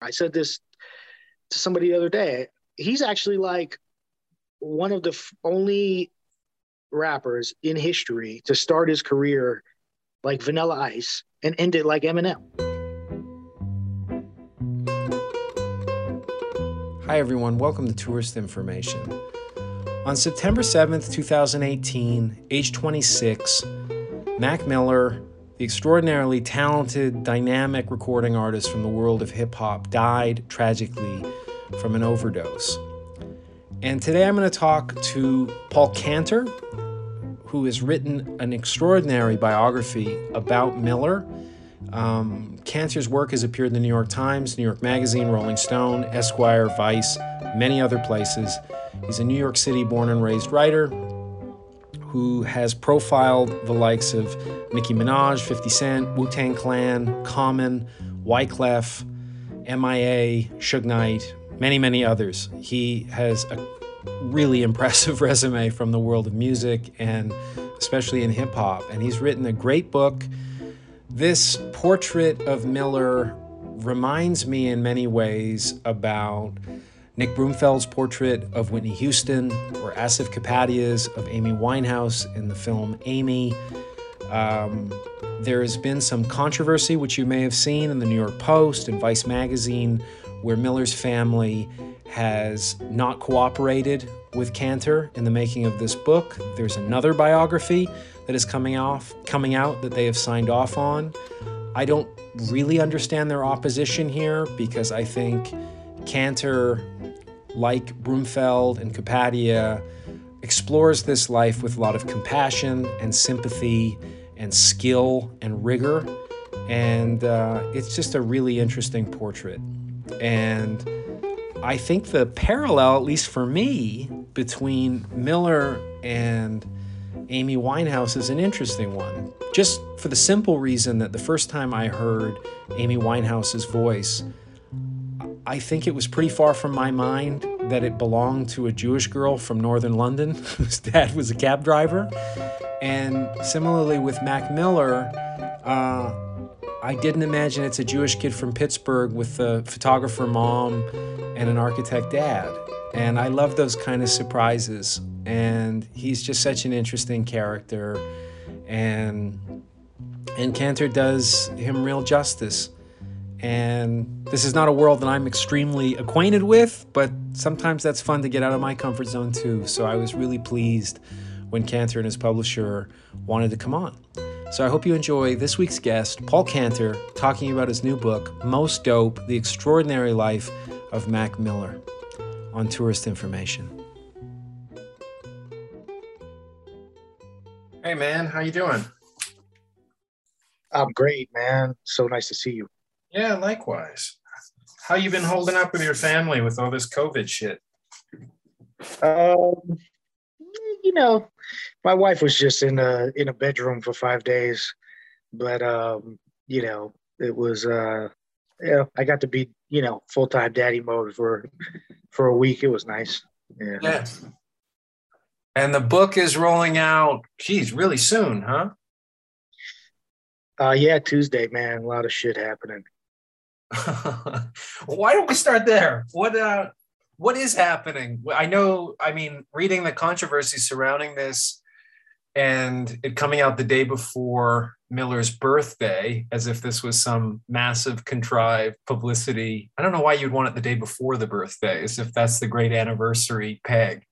I said this to somebody the other day. He's actually like one of the f- only rappers in history to start his career like Vanilla Ice and end it like Eminem. Hi, everyone. Welcome to Tourist Information. On September 7th, 2018, age 26, Mac Miller, the extraordinarily talented, dynamic recording artist from the world of hip hop, died tragically from an overdose. And today I'm going to talk to Paul Cantor, who has written an extraordinary biography about Miller. Um, Cantor's work has appeared in the New York Times, New York Magazine, Rolling Stone, Esquire, Vice, many other places. He's a New York City born and raised writer who has profiled the likes of Nicki Minaj, 50 Cent, Wu Tang Clan, Common, Wyclef, MIA, Suge Knight, many, many others. He has a really impressive resume from the world of music and especially in hip hop. And he's written a great book. This portrait of Miller reminds me in many ways about Nick Broomfield's portrait of Whitney Houston, or Asif Kapadia's of Amy Winehouse in the film Amy. Um, there has been some controversy, which you may have seen in the New York Post and Vice magazine, where Miller's family has not cooperated with Cantor in the making of this book. There's another biography that is coming off coming out that they have signed off on. I don't really understand their opposition here because I think Cantor, like Broomfield and Kapadia, explores this life with a lot of compassion and sympathy and skill and rigor. And uh, it's just a really interesting portrait. And I think the parallel, at least for me, between Miller and Amy Winehouse is an interesting one. Just for the simple reason that the first time I heard Amy Winehouse's voice, I think it was pretty far from my mind that it belonged to a Jewish girl from northern London whose dad was a cab driver. And similarly with Mac Miller, uh, I didn't imagine it's a Jewish kid from Pittsburgh with a photographer mom and an architect dad. And I love those kind of surprises. And he's just such an interesting character. And and Cantor does him real justice. And this is not a world that I'm extremely acquainted with, but sometimes that's fun to get out of my comfort zone too. So I was really pleased when Cantor and his publisher wanted to come on. So I hope you enjoy this week's guest, Paul Cantor, talking about his new book, Most Dope The Extraordinary Life of Mac Miller, on Tourist Information. Hey man, how you doing? I'm great, man. So nice to see you. Yeah, likewise. How you been holding up with your family with all this COVID shit? Um, you know, my wife was just in a in a bedroom for five days, but um, you know, it was uh, yeah, I got to be you know full time daddy mode for for a week. It was nice. Yeah. yeah. And the book is rolling out. Geez, really soon, huh? Uh, yeah, Tuesday, man. A lot of shit happening. Why don't we start there? What uh, what is happening? I know. I mean, reading the controversy surrounding this, and it coming out the day before Miller's birthday, as if this was some massive contrived publicity. I don't know why you'd want it the day before the birthday, as if that's the great anniversary peg.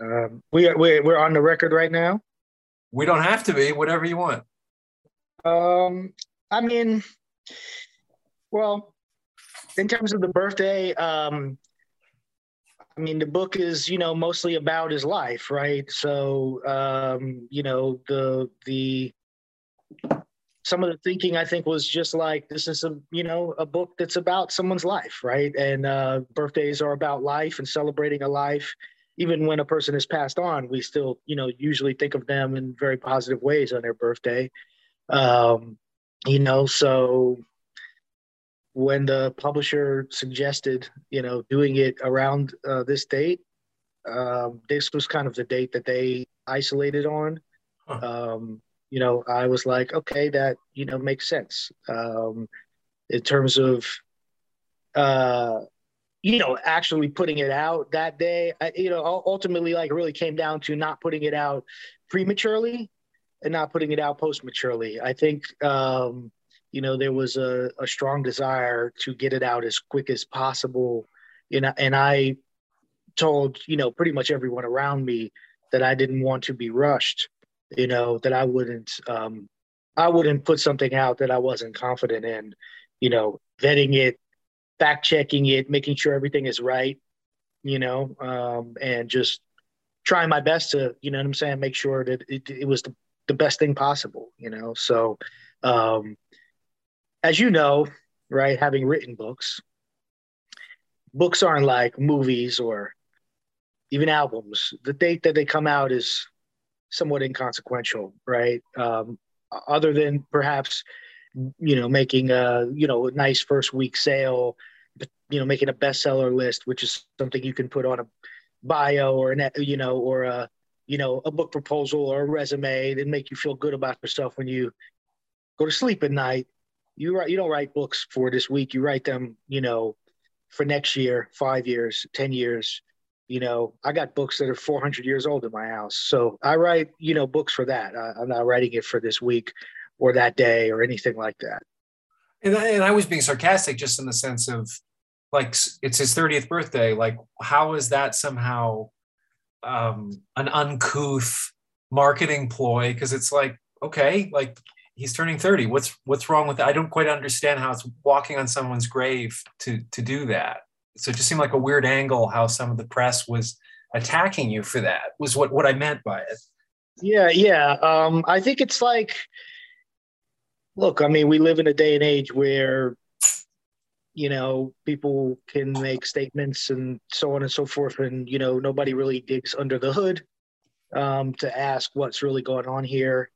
Um, we we we're on the record right now. We don't have to be. Whatever you want. Um, I mean, well, in terms of the birthday, um, I mean, the book is, you know, mostly about his life, right? So, um, you know, the the some of the thinking I think was just like this is a you know a book that's about someone's life, right? And uh, birthdays are about life and celebrating a life. Even when a person has passed on, we still you know usually think of them in very positive ways on their birthday. Um, you know, so when the publisher suggested, you know, doing it around uh, this date, um, this was kind of the date that they isolated on. Huh. Um, you know, I was like, okay, that you know makes sense. Um, in terms of, uh, you know, actually putting it out that day. I, you know, ultimately, like, really came down to not putting it out prematurely and not putting it out post maturely. I think, um, you know, there was a, a strong desire to get it out as quick as possible. You know, and I told, you know, pretty much everyone around me that I didn't want to be rushed, you know, that I wouldn't, um, I wouldn't put something out that I wasn't confident in, you know, vetting it, fact checking it, making sure everything is right, you know, um, and just trying my best to, you know what I'm saying, make sure that it, it was the, the best thing possible, you know. So, um, as you know, right, having written books, books aren't like movies or even albums. The date that they come out is somewhat inconsequential, right? Um, other than perhaps, you know, making a you know a nice first week sale, you know, making a bestseller list, which is something you can put on a bio or an you know or a you know a book proposal or a resume that make you feel good about yourself when you go to sleep at night. You write you don't write books for this week. You write them, you know, for next year, five years, ten years. You know, I got books that are 400 years old in my house, so I write you know books for that. I, I'm not writing it for this week or that day or anything like that. And I, and I was being sarcastic just in the sense of like it's his 30th birthday. Like, how is that somehow um, an uncouth marketing ploy? Because it's like, okay, like he's turning 30. What's what's wrong with that? I don't quite understand how it's walking on someone's grave to to do that. So it just seemed like a weird angle how some of the press was attacking you for that was what what I meant by it. Yeah, yeah. Um, I think it's like look, I mean, we live in a day and age where you know people can make statements and so on and so forth and you know nobody really digs under the hood um, to ask what's really going on here.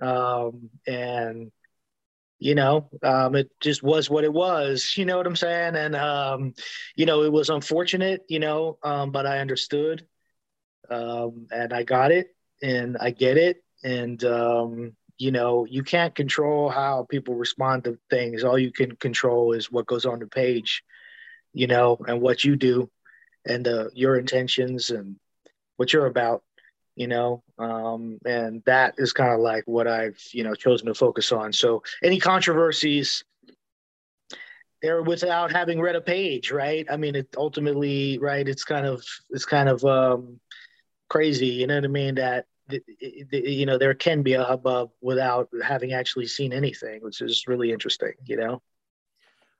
Um, and you know um, it just was what it was you know what i'm saying? And um, you know it was unfortunate you know um, but i understood um, and i got it and i get it and um, you know you can't control how people respond to things. All you can control is what goes on the page you know and what you do and uh, your intentions and what you're about you know um, and that is kind of like what i've you know chosen to focus on. So any controversies they're without having read a page right? I mean it ultimately right it's kind of it's kind of um, crazy you know what i mean that you know there can be a hubbub without having actually seen anything which is really interesting you know?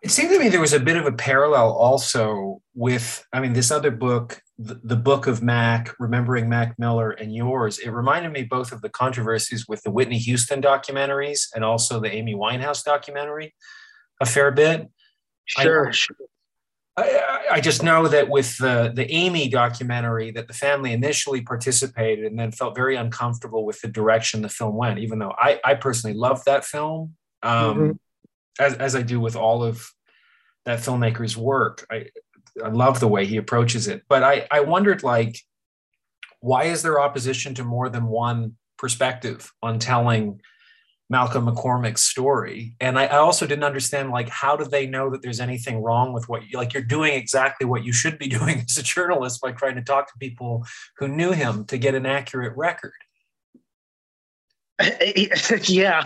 It seemed to me there was a bit of a parallel also with i mean this other book the, the book of mac remembering mac miller and yours. It reminded me both of the controversies with the whitney houston documentaries and also the amy winehouse documentary a fair bit. Sure, I, sure. I, I, just know that with the the Amy documentary, that the family initially participated and then felt very uncomfortable with the direction the film went. Even though I, I personally love that film, um, mm-hmm. as as I do with all of that filmmaker's work. I I love the way he approaches it. But I I wondered like, why is there opposition to more than one perspective on telling Malcolm McCormick's story. And I, I, also didn't understand like how do they know that there's anything wrong with what you like you're doing exactly what you should be doing as a journalist by trying to talk to people who knew him to get an accurate record. yeah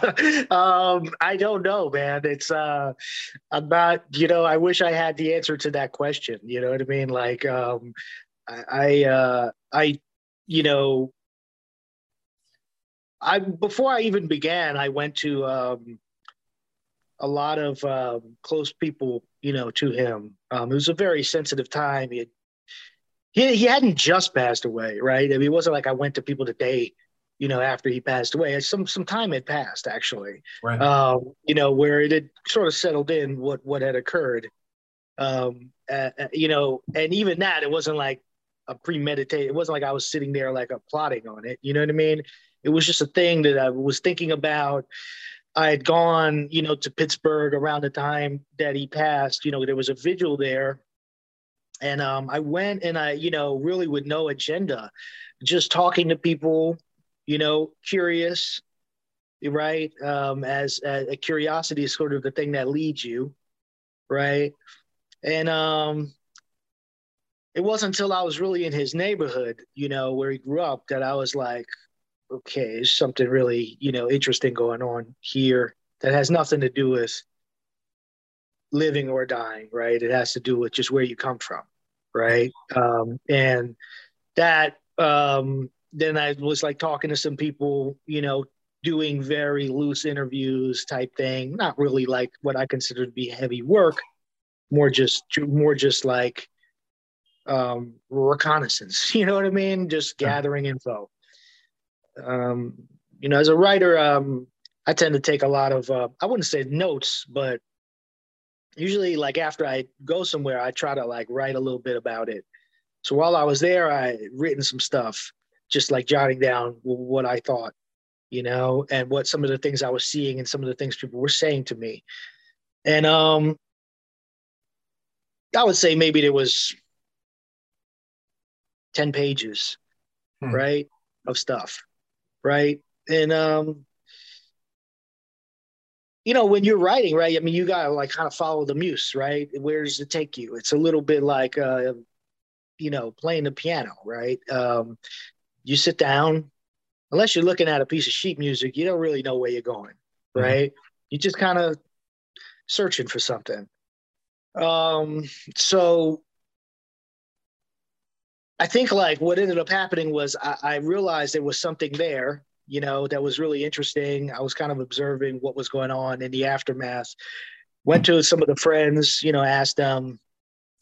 um, i don't know man it's uh i'm not you know i wish i had the answer to that question you know what i mean like um i i uh i you know I before I even began, I went to um, a lot of um, close people, you know, to him. Um, it was a very sensitive time. He, had, he he hadn't just passed away, right? I mean, it wasn't like I went to people today, you know, after he passed away. Some some time had passed actually, right? Um, you know, where it had sort of settled in what what had occurred. Um, uh, you know, and even that, it wasn't like a premeditated. It wasn't like I was sitting there like a plotting on it. You know what I mean? It was just a thing that I was thinking about. I had gone, you know, to Pittsburgh around the time that he passed. You know, there was a vigil there, and um, I went and I, you know, really with no agenda, just talking to people, you know, curious, right? Um, as, as a curiosity is sort of the thing that leads you, right? And um, it wasn't until I was really in his neighborhood, you know, where he grew up, that I was like, okay, there's something really, you know, interesting going on here that has nothing to do with living or dying, right? It has to do with just where you come from, right? Um, and that um, then I was like talking to some people, you know, doing very loose interviews type thing, not really like what I consider to be heavy work, more just more just like um, reconnaissance. You know what I mean? Just gathering info. Um, you know, as a writer, um, I tend to take a lot of uh, I wouldn't say notes, but usually like after I go somewhere, I try to like write a little bit about it. So while I was there, I written some stuff, just like jotting down what I thought, you know, and what some of the things I was seeing and some of the things people were saying to me. And um I would say maybe there was 10 pages, hmm. right, of stuff, right? And um you know, when you're writing, right? I mean, you gotta like kind of follow the muse, right? Where does it take you? It's a little bit like, uh, you know, playing the piano, right? Um, you sit down, unless you're looking at a piece of sheet music, you don't really know where you're going, mm-hmm. right? Mm-hmm. You just kind of searching for something. Um, so I think like what ended up happening was I, I realized there was something there you know, that was really interesting. I was kind of observing what was going on in the aftermath. Went to some of the friends, you know, asked them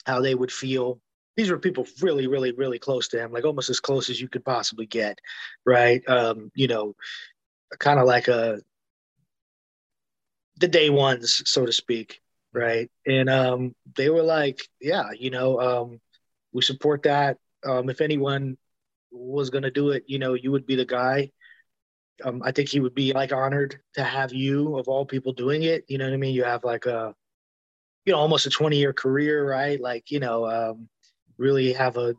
how they would feel. These were people really, really, really close to him, like almost as close as you could possibly get, right? Um, you know, kind of like a the day ones, so to speak, right? And um, they were like, yeah, you know, um, we support that. Um, if anyone was going to do it, you know, you would be the guy um, I think he would be like honored to have you of all people doing it. You know what I mean? You have like a, you know, almost a 20 year career, right? Like, you know, um, really have a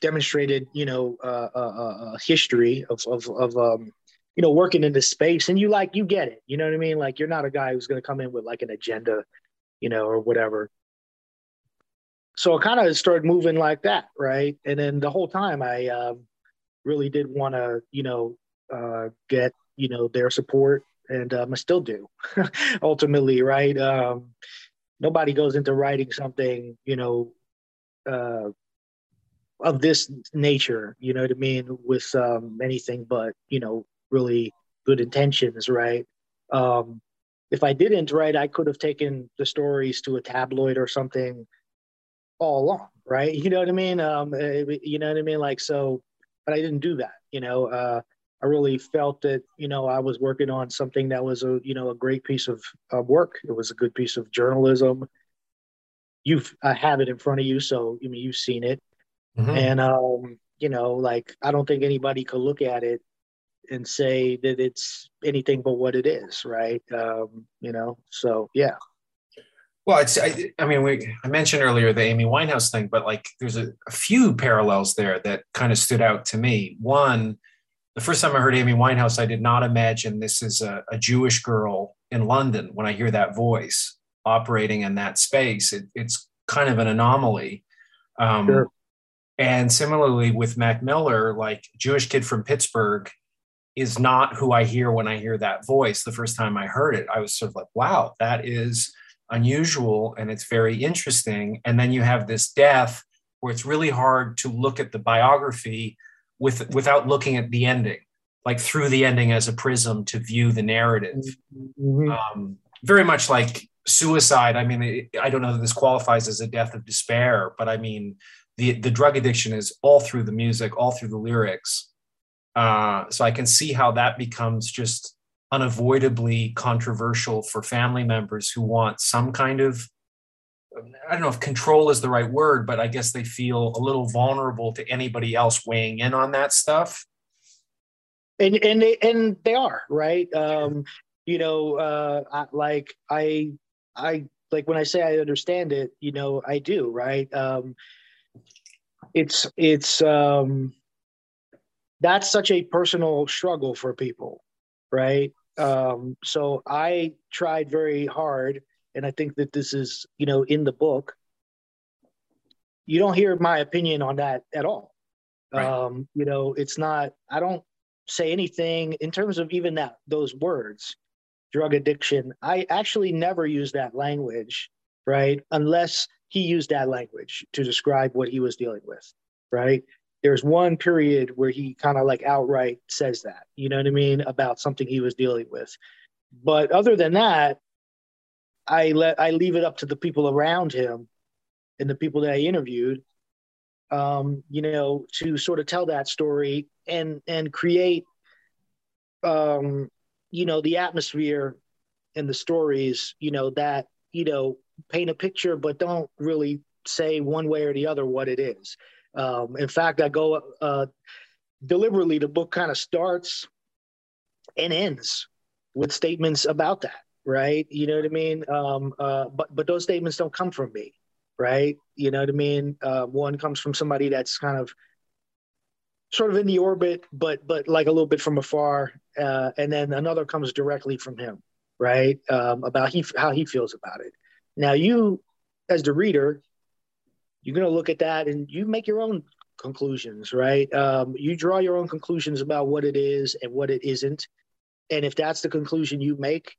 demonstrated, you know, uh, uh, uh, uh history of, of, of, um, you know, working in this space and you like, you get it. You know what I mean? Like, you're not a guy who's going to come in with like an agenda, you know, or whatever. So I kind of started moving like that. Right. And then the whole time I, um, really did want to, you know, uh, get you know their support, and um, I still do. ultimately, right? Um, nobody goes into writing something you know uh, of this nature. You know what I mean? With um, anything but you know really good intentions, right? Um, if I didn't, right, I could have taken the stories to a tabloid or something all along, right? You know what I mean? Um, eh, you know what I mean? Like so, but I didn't do that. You know, uh, I really felt that you know I was working on something that was a you know a great piece of uh, work. It was a good piece of journalism. You've I have it in front of you, so I mean you've seen it, mm-hmm. and um, you know like I don't think anybody could look at it and say that it's anything but what it is, right? Um, you know, so yeah. Well, it's I, I, mean we I mentioned earlier the Amy Winehouse thing, but like there's a, a few parallels there that kind of stood out to me. One the first time I heard Amy Winehouse, I did not imagine this is a, a Jewish girl in London. When I hear that voice operating in that space, it, it's kind of an anomaly. Um, sure. And similarly with Mac Miller, like Jewish kid from Pittsburgh is not who I hear when I hear that voice. The first time I heard it, I was sort of like, wow, that is unusual and it's very interesting. And then you have this death where it's really hard to look at the biography with without looking at the ending, like through the ending as a prism to view the narrative. Mm-hmm. Um, very much like suicide. I mean, it, I don't know that this qualifies as a death of despair, but I mean, the the drug addiction is all through the music, all through the lyrics. Uh, so I can see how that becomes just unavoidably controversial for family members who want some kind of I don't know if control is the right word, but I guess they feel a little vulnerable to anybody else weighing in on that stuff. And and they and they are right. Um, you know, uh, I, like I I like when I say I understand it, you know, I do right. Um, it's it's um, that's such a personal struggle for people, right? Um, so I tried very hard, and I think that this is, you know, in the book. You don't hear my opinion on that at all. Right. Um, you know, it's not. I don't say anything in terms of even that those words, drug addiction. I actually never use that language, right? Unless he used that language to describe what he was dealing with, right? There's one period where he kind of like outright says that, you know what I mean, about something he was dealing with. But other than that, I let I leave it up to the people around him and the people that I interviewed, um, you know, to sort of tell that story and and create, um, you know, the atmosphere and the stories, you know, that you know paint a picture, but don't really say one way or the other what it is. Um, in fact, I go uh, deliberately, the book kind of starts and ends with statements about that, right? You know what I mean? Um, uh, but but those statements don't come from me, right? You know what I mean? Uh, one comes from somebody that's kind of sort of in the orbit, but but like a little bit from afar, uh, and then another comes directly from him, right? Um, about he how he feels about it. Now you, as the reader, you're going to look at that and you make your own conclusions, right? Um, you draw your own conclusions about what it is and what it isn't. And if that's the conclusion you make,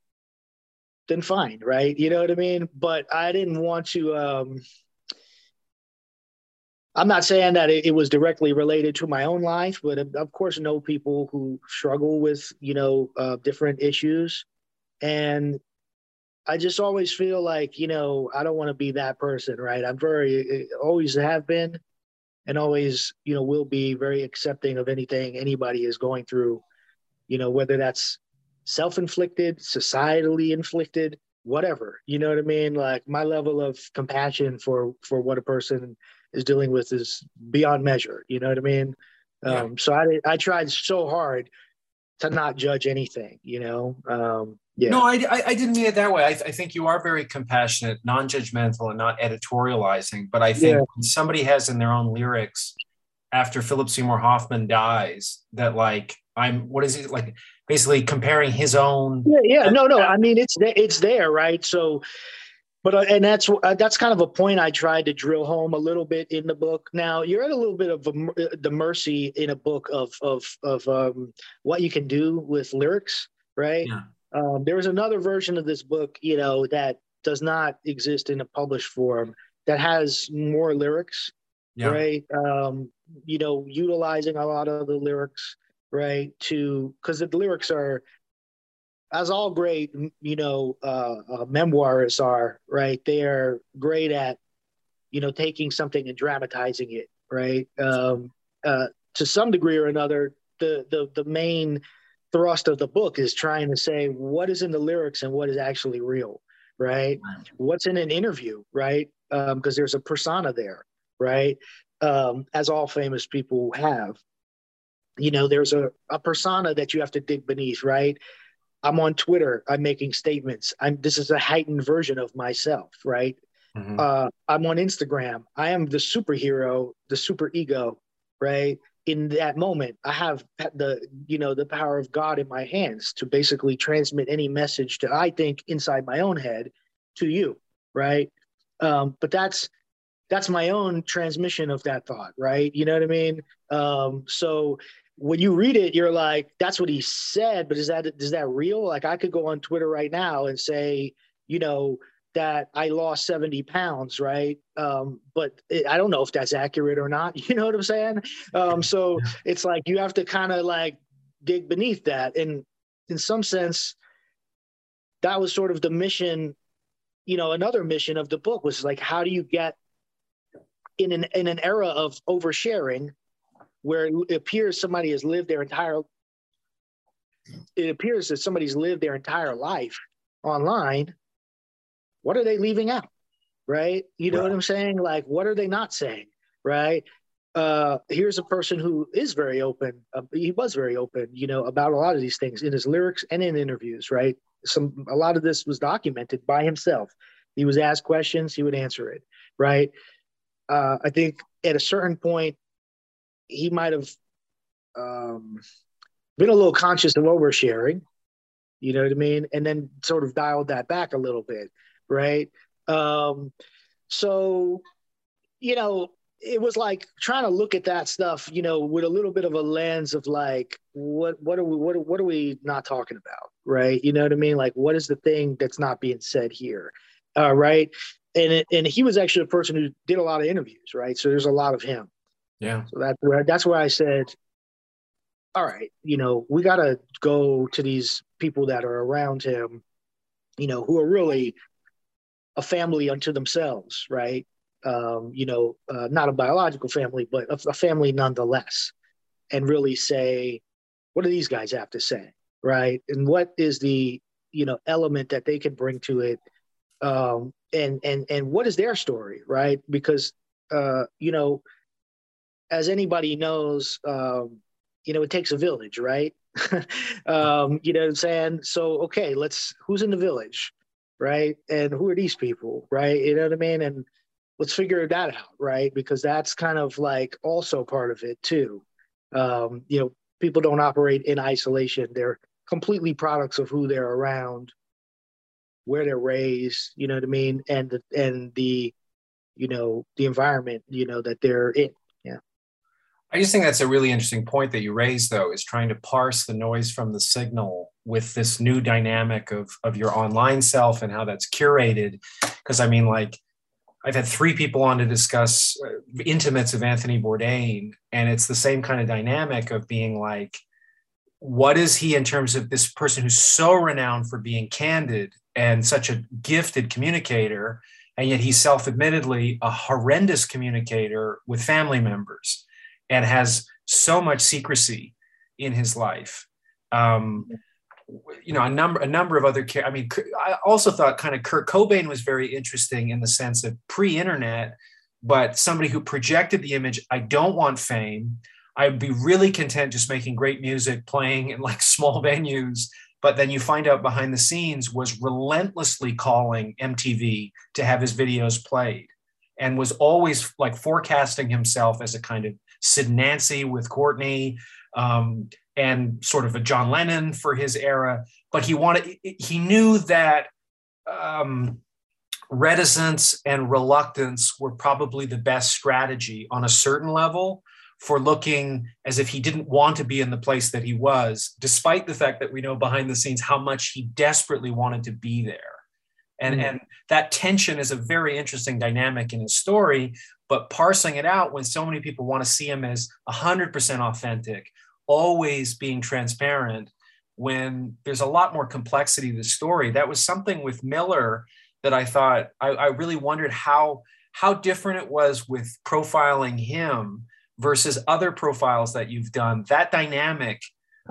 then fine, right? You know what I mean? But I didn't want to. Um, I'm not saying that it, was directly related to my own life, but of course, know people who struggle with you know uh, different issues, and I just always feel like, you know, I don't want to be that person, right? I'm very, always have been and always, you know, will be very accepting of anything anybody is going through, you know, whether that's self inflicted, societally inflicted, whatever. You know what I mean? Like my level of compassion for for what a person is dealing with is beyond measure. You know what I mean? Yeah. Um, so I I tried so hard to not judge anything. You know, um, yeah. No, I, I, I, didn't mean it that way. I, th- I, think you are very compassionate, non-judgmental, and not editorializing. But I think yeah. when somebody has in their own lyrics after Philip Seymour Hoffman dies that like I'm what is it like basically comparing his own. Yeah, yeah, no, no. I mean it's it's there, right? So, but uh, and that's uh, that's kind of a point I tried to drill home a little bit in the book. Now you're at a little bit of a, uh, the mercy in a book of of of um, what you can do with lyrics, right? Yeah um, there was another version of this book, you know, that does not exist in a published form that has more lyrics, yeah. right? Um, you know, utilizing a lot of the lyrics, right? To because the lyrics are, as all great, you know, uh, uh, memoirists are, right? They are great at, you know, taking something and dramatizing it, right? Um, uh, to some degree or another, the the the main thrust of the book is trying to say what is in the lyrics and what is actually real, right? What's in an interview, right? Because um, there's a persona there, right? Um, as all famous people have. You know, there's a, a persona that you have to dig beneath, right? I'm on Twitter. I'm making statements. I'm this is a heightened version of myself, right? Mm-hmm. Uh, I'm on Instagram. I am the superhero, the super ego, right? In that moment i have the you know the power of god in my hands to basically transmit any message that i think inside my own head to you right? Um, but that's that's my own transmission of that thought right? You know what i mean? Um, so when you read it you're like that's what he said but is that is that real? Like i could go on twitter right now and say you know that I lost 70 pounds, right? Um, but it, I don't know if that's accurate or not. You know what I'm saying? Um, so it's like you have to kind of like dig beneath that. And in some sense, that was sort of the mission, you know, another mission of the book was like, how do you get in an in an era of oversharing where it appears somebody has lived their entire it appears that somebody's lived their entire life online what are they leaving out? Right? You know right. what I'm saying? Like, what are they not saying? Right? Uh, here's a person who is very open. Uh, he was very open, you know, about a lot of these things in his lyrics and in interviews. Right? Some a lot of this was documented by himself. He was asked questions, he would answer it. Right? Uh, I think at a certain point, he might have um, been a little conscious of oversharing, You know what I mean? And then sort of dialed that back a little bit, right? Um, so, you know, it was like trying to look at that stuff, you know, with a little bit of a lens of like, what what are we what what are we not talking about, right? You know what I mean? Like, what is the thing that's not being said here, uh, right? And it, and he was actually a person who did a lot of interviews, right? So there's a lot of him. Yeah. So that's where that's where I said, all right, you know, we got to go to these people that are around him, you know, who are really a family unto themselves, right? Um, you know, uh, not a biological family, but a, a, family nonetheless, and really say, what do these guys have to say, right? And what is the you know element that they can bring to it, um, and and and what is their story, right? Because uh, you know, as anybody knows, um, you know, it takes a village, right? um, you know what I'm saying? So okay, let's who's in the village, right? And who are these people, right? You know what I mean? And let's figure that out, right? Because that's kind of like also part of it too. Um, you know, people don't operate in isolation. They're completely products of who they're around, where they're raised, you know what I mean? And the and the, you know, the environment, you know, that they're in. I just think that's a really interesting point that you raised, though, is trying to parse the noise from the signal with this new dynamic of, of your online self and how that's curated. Because I mean, like, I've had three people on to discuss uh, intimates of Anthony Bourdain, and it's the same kind of dynamic of being like, what is he in terms of this person who's so renowned for being candid and such a gifted communicator, and yet he's self-admittedly a horrendous communicator with family members, and has so much secrecy in his life. Um, you know a number a number of other i mean i also thought kind of kurt cobain was very interesting in the sense of pre-internet but somebody who projected the image i don't want fame i'd be really content just making great music playing in like small venues but then you find out behind the scenes was relentlessly calling mtv to have his videos played and was always like forecasting himself as a kind of sid nancy with courtney um, and sort of a John Lennon for his era. But he wanted, he knew that um, reticence and reluctance were probably the best strategy on a certain level for looking as if he didn't want to be in the place that he was, despite the fact that we know behind the scenes how much he desperately wanted to be there. And, mm. and that tension is a very interesting dynamic in his story, but parsing it out when so many people want to see him as 100% authentic, always being transparent when there's a lot more complexity to the story. That was something with Miller that I thought I, I really wondered how how different it was with profiling him versus other profiles that you've done. That dynamic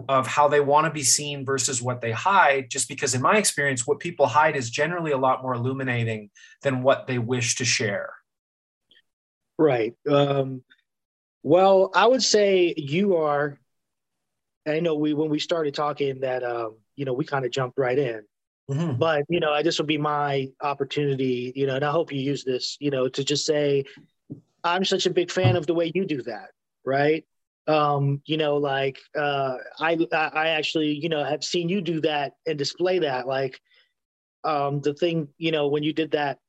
of how they want to be seen versus what they hide, just because in my experience, what people hide is generally a lot more illuminating than what they wish to share. Right. Um, well, I would say you are I know we when we started talking that um, you know we kind of jumped right in. Mm-hmm. But you know, this will be my opportunity, you know, and I hope you use this, you know, to just say, I'm such a big fan of the way you do that, right? Um, you know, like uh, I I actually, you know, have seen you do that and display that, like um, the thing, you know, when you did that.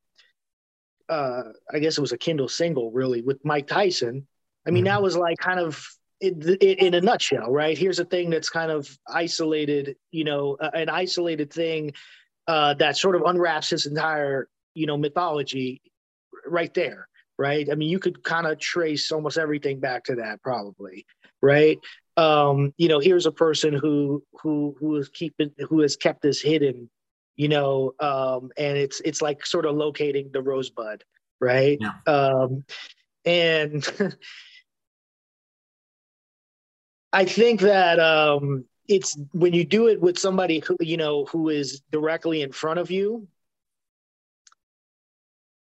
Uh, I guess it was a Kindle single, really, with Mike Tyson. I mean, mm-hmm. that was like kind of in a nutshell, right? Here's a thing that's kind of isolated, you know, uh, an isolated thing uh, that sort of unwraps his entire, you know, mythology right there, right? I mean, you could kind of trace almost everything back to that, probably, right? Um, you know, here's a person who who who is keeping who has kept this hidden, you know, um, and it's it's like sort of locating the rosebud, right? Yeah. Um, and I think that um, it's when you do it with somebody who you know who is directly in front of you.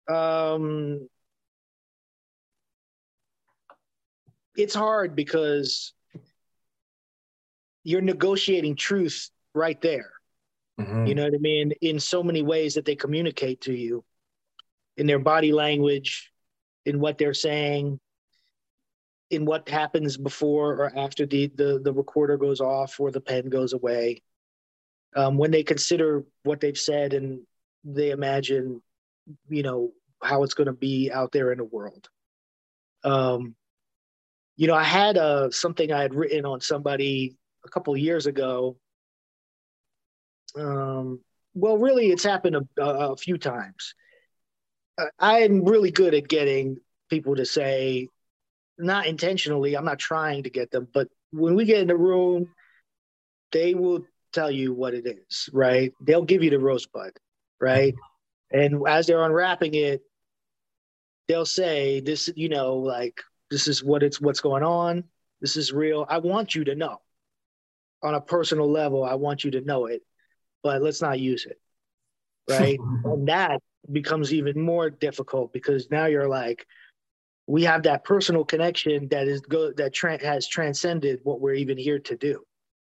Um, it's hard because you're negotiating truth right there. Mm-hmm. You know what I mean? In so many ways that they communicate to you, in their body language, in what they're saying, in what happens before or after the, the the recorder goes off or the pen goes away um, when they consider what they've said and they imagine, you know, how it's going to be out there in the world. Um, you know, I had uh, something I had written on somebody a couple years ago. Um, well, really, it's happened a, a few times. I am really good at getting people to say, not intentionally, I'm not trying to get them, but when we get in the room, they will tell you what it is, right? They'll give you the rosebud, right? And as they're unwrapping it, they'll say, This, you know, like, this is what it's what's going on. This is real. I want you to know. On a personal level, I want you to know it, but let's not use it. Right. and that becomes even more difficult because now you're like, we have that personal connection that is good that tra- has transcended what we're even here to do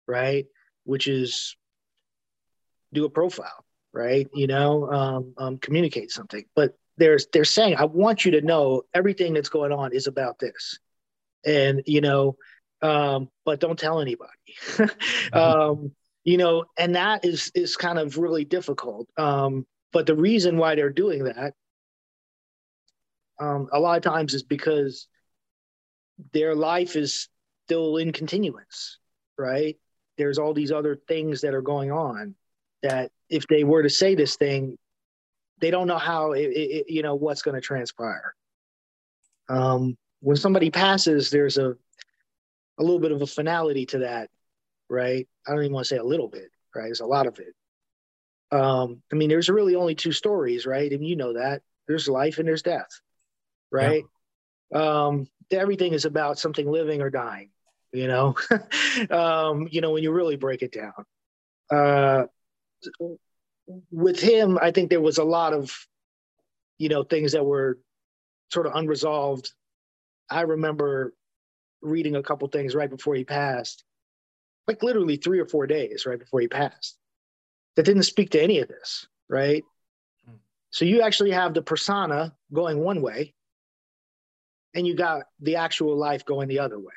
right which is do a profile right you know um, um, communicate something but there's they're saying i want you to know everything that's going on is about this and you know um, but don't tell anybody mm-hmm. um, you know and that is is kind of really difficult um, but the reason why they're doing that um, a lot of times is because their life is still in continuance, right? There's all these other things that are going on that if they were to say this thing, they don't know how it, it, you know what's going to transpire. Um, when somebody passes, there's a a little bit of a finality to that, right? I don't even want to say a little bit, right? There's a lot of it. Um, I mean, there's really only two stories, right? And you know that there's life and there's death right? Yeah. Um, everything is about something living or dying, you know, um, you know, when you really break it down. Uh, with him, I think there was a lot of, you know, things that were sort of unresolved. I remember reading a couple things right before he passed, like literally three or four days right before he passed, that didn't speak to any of this, right? Hmm. So you actually have the persona going one way, and you got the actual life going the other way,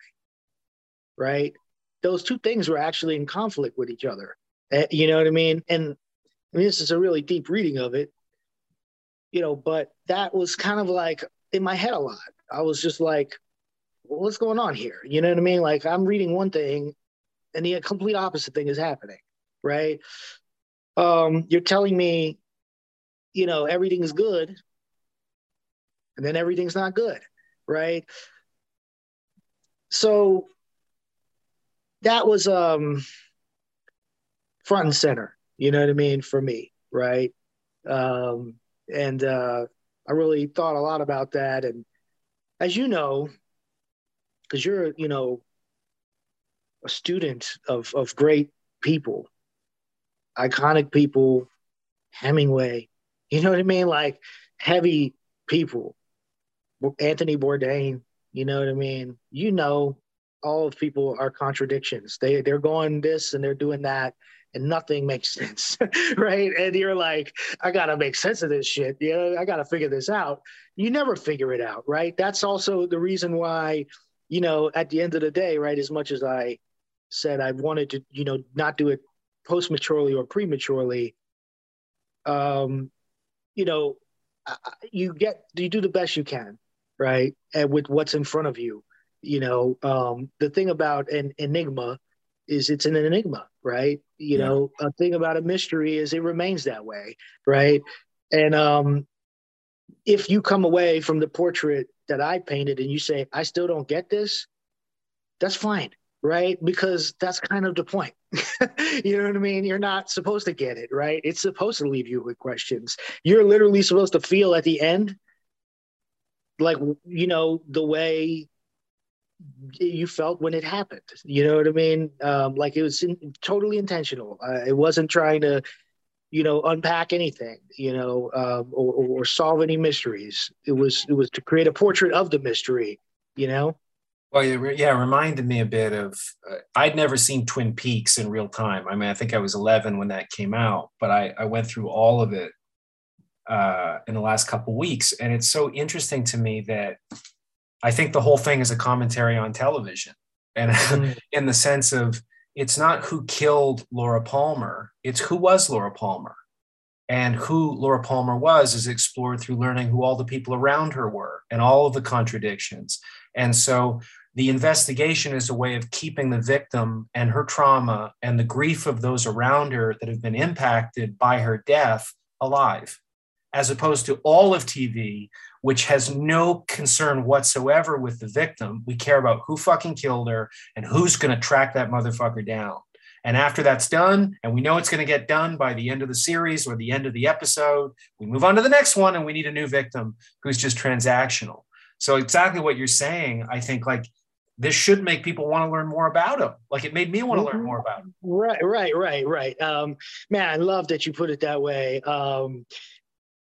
right? Those two things were actually in conflict with each other. Uh, you know what I mean? And I mean, this is a really deep reading of it, you know, but that was kind of like in my head a lot. I was just like, well, what's going on here? You know what I mean? Like I'm reading one thing and the complete opposite thing is happening, right? Um, you're telling me, you know, everything is good, and then everything's not good right? So that was um front and center, you know what I mean, for me, right? Um, and uh, I really thought a lot about that. And as you know, because you're, you know, a student of of great people, iconic people, Hemingway, you know what I mean, like heavy people. Anthony Bourdain, you know what I mean? You know, all of people are contradictions. They they're going this and they're doing that, and nothing makes sense, right? And you're like, I gotta make sense of this shit. You know, I gotta figure this out. You never figure it out, right? That's also the reason why, you know, at the end of the day, right? As much as I said I wanted to, you know, not do it post maturely or prematurely, um, you know, you get you do the best you can right? And with what's in front of you, you know, um, the thing about an enigma is it's an enigma, right? You yeah. know, a thing about a mystery is it remains that way, right? And um, if you come away from the portrait that I painted and you say, I still don't get this, that's fine, right? Because that's kind of the point. you know what I mean? You're not supposed to get it, right? It's supposed to leave you with questions. You're literally supposed to feel at the end like you know the way you felt when it happened you know what i mean um, like it was in, totally intentional uh, it wasn't trying to you know unpack anything you know um, or, or solve any mysteries it was it was to create a portrait of the mystery you know well, yeah, it reminded me a bit of. Uh, I'd never seen Twin Peaks in real time. I mean, I think I was 11 when that came out, but I, I went through all of it uh, in the last couple weeks, and it's so interesting to me that I think the whole thing is a commentary on television, and mm. in the sense of it's not who killed Laura Palmer, it's who was Laura Palmer. And who Laura Palmer was is explored through learning who all the people around her were and all of the contradictions. And so the investigation is a way of keeping the victim and her trauma and the grief of those around her that have been impacted by her death alive, as opposed to all of TV, which has no concern whatsoever with the victim. We care about who fucking killed her and who's going to track that motherfucker down. And after that's done, and we know it's going to get done by the end of the series or the end of the episode, we move on to the next one and we need a new victim who's just transactional. So, exactly what you're saying, I think, like, this should make people want to learn more about him. Like it made me want to learn more about him. Right, right, right, right. Um, man, I love that you put it that way. Um,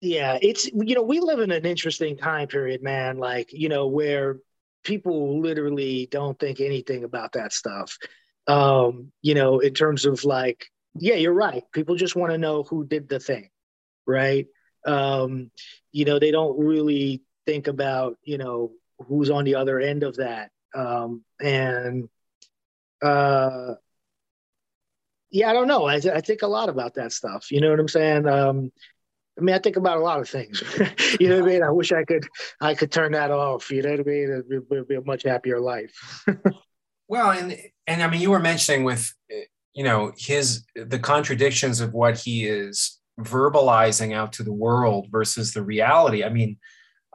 yeah, it's you know we live in an interesting time period, man. Like you know where people literally don't think anything about that stuff. Um, you know, in terms of like, yeah, you're right. People just want to know who did the thing, right? Um, you know, they don't really think about you know who's on the other end of that um, and uh, yeah, I don't know. I, I think a lot about that stuff. You know what I'm saying? Um, I mean, I think about a lot of things. you know what I mean? I wish I could I could turn that off. You know what I mean? It would be a much happier life. well, and and I mean, you were mentioning with you know his the contradictions of what he is verbalizing out to the world versus the reality. I mean,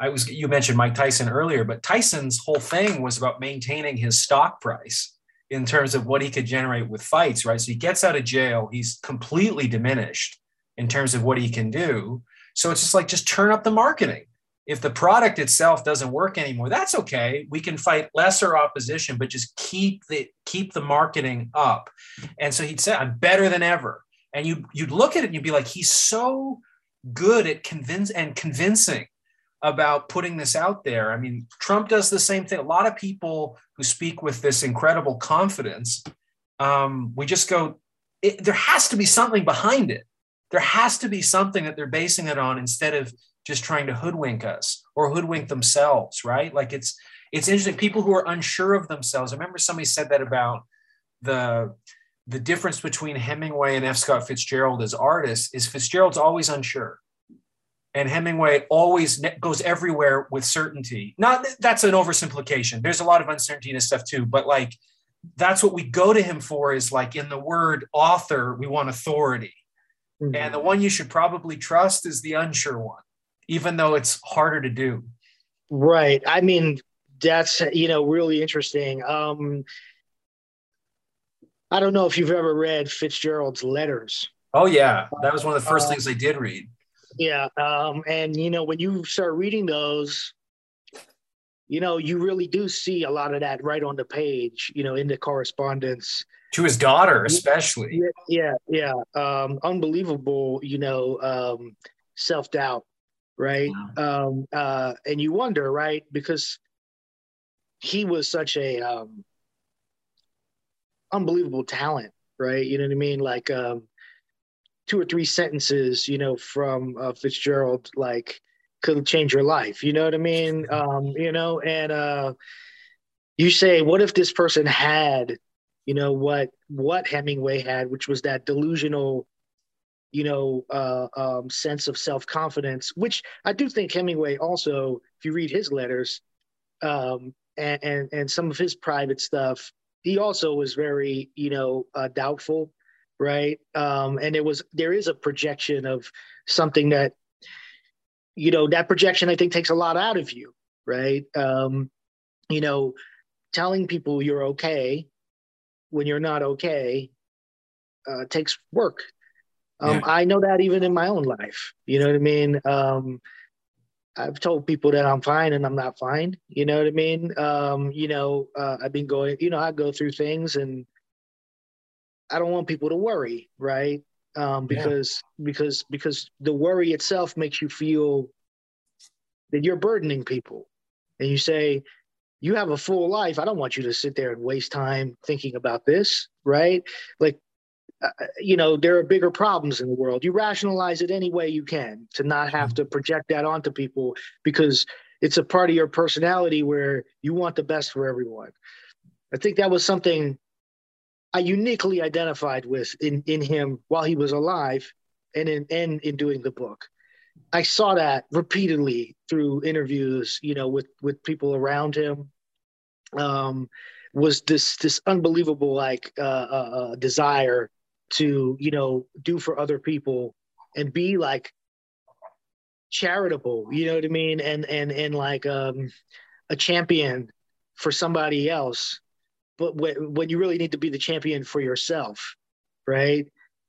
I was you mentioned Mike Tyson earlier, but Tyson's whole thing was about maintaining his stock price in terms of what he could generate with fights, right? So he gets out of jail, he's completely diminished in terms of what he can do. So it's just like just turn up the marketing. If the product itself doesn't work anymore, that's okay. We can fight lesser opposition, but just keep the keep the marketing up. And so he'd say, "I'm better than ever." And you you'd look at it and you'd be like, "He's so good at convince and convincing about putting this out there. I mean, Trump does the same thing. A lot of people who speak with this incredible confidence, um, we just go, it, there has to be something behind it. There has to be something that they're basing it on instead of just trying to hoodwink us or hoodwink themselves, right? Like it's it's interesting. People who are unsure of themselves. I remember somebody said that about the the difference between Hemingway and F. Scott Fitzgerald as artists is Fitzgerald's always unsure and Hemingway always goes everywhere with certainty. Not that's an oversimplification. There's a lot of uncertainty in his stuff too, but like that's what we go to him for is like in the word author, we want authority. Mm-hmm. And the one you should probably trust is the unsure one, even though it's harder to do. Right. I mean, that's you know really interesting. Um I don't know if you've ever read Fitzgerald's letters. Oh yeah, that was one of the first uh, things I did read. Yeah. Um, and, you know, when you start reading those, you know, you really do see a lot of that right on the page, you know, in the correspondence. To his daughter, especially. Yeah. Yeah. Um, unbelievable, you know, um, self doubt, right? Wow. Um, uh, and you wonder, right? Because he was such a um, unbelievable talent, right? You know what I mean? Like, um, two or three sentences, you know, from uh, Fitzgerald, like could change your life. You know what I mean? Um, you know, and uh, you say, what if this person had, you know, what what Hemingway had, which was that delusional, you know, uh, um, sense of self confidence, which I do think Hemingway also, if you read his letters, um, and, and and some of his private stuff, he also was very, you know, uh, doubtful right? Um, and there was there is a projection of something that you know that projection I think takes a lot out of you, right? Um, you know, telling people you're okay when you're not okay uh, takes work. Um, yeah. I know that even in my own life. You know what I mean? Um, I've told people that I'm fine and I'm not fine. You know what I mean? Um, you know, uh, I've been going, you know, I go through things and I don't want people to worry, right? Um, because yeah. because because the worry itself makes you feel that you're burdening people, and you say you have a full life. I don't want you to sit there and waste time thinking about this, right? Like, uh, you know, there are bigger problems in the world. You rationalize it any way you can to not have mm-hmm. to project that onto people because it's a part of your personality where you want the best for everyone. I think that was something I uniquely identified with in in him while he was alive, and in and in doing the book. I saw that repeatedly through interviews, you know, with with people around him. Um, was this this unbelievable like uh, uh, uh, desire to you know do for other people and be like charitable, you know what I mean, and and and like um, a champion for somebody else, but when when you really need to be the champion for yourself, right?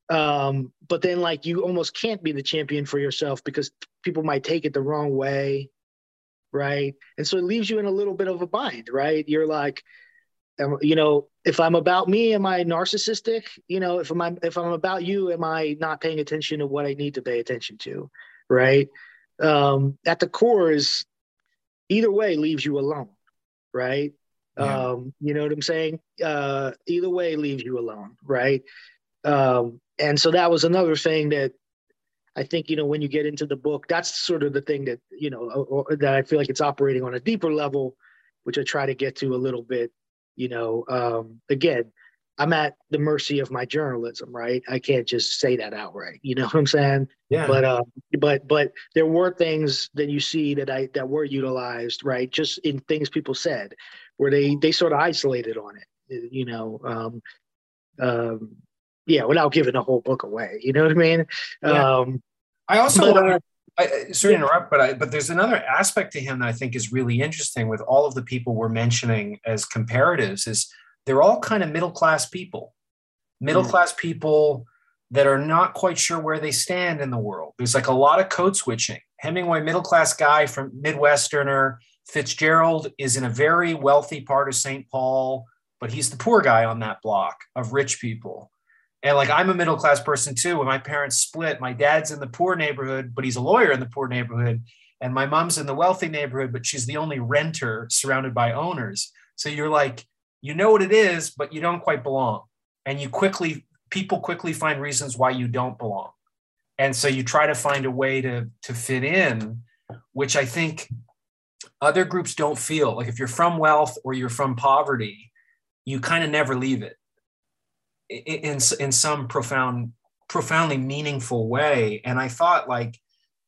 Um, but then like you almost can't be the champion for yourself because people might take it the wrong way, right? And so it leaves you in a little bit of a bind, right? You're like, you know, if I'm about me, am I narcissistic? You know, if I'm if I'm about you, am I not paying attention to what I need to pay attention to, right? Um, at the core is either way leaves you alone, right? Yeah. Um, you know what I'm saying? Uh, either way leaves you alone, right? Um, and so that was another thing that I think you know when you get into the book, that's sort of the thing that you know or, or, that I feel like it's operating on a deeper level, which I try to get to a little bit. You know, um, again, I'm at the mercy of my journalism, right? I can't just say that outright. You know what I'm saying? Yeah. But uh, but but there were things that you see that I that were utilized, right? Just in things people said, where they they sort of isolated on it. You know, um, um, yeah, without giving the whole book away. You know what I mean? Yeah. Um, I also but, uh, I, sorry to interrupt, but I, but there's another aspect to him that I think is really interesting. With all of the people we're mentioning as comparatives, is they're all kind of middle class people, middle mm. class people that are not quite sure where they stand in the world. There's like a lot of code switching. Hemingway, middle class guy from Midwesterner. Fitzgerald is in a very wealthy part of St. Paul, but he's the poor guy on that block of rich people. And like I'm a middle class person too. When my parents split, my dad's in the poor neighborhood, but he's a lawyer in the poor neighborhood. And my mom's in the wealthy neighborhood, but she's the only renter surrounded by owners. So you're like, you know what it is, but you don't quite belong. And you quickly, people quickly find reasons why you don't belong. And so you try to find a way to, to fit in, which I think other groups don't feel. Like if you're from wealth or you're from poverty, you kind of never leave it. In in some profound profoundly meaningful way. And i thought like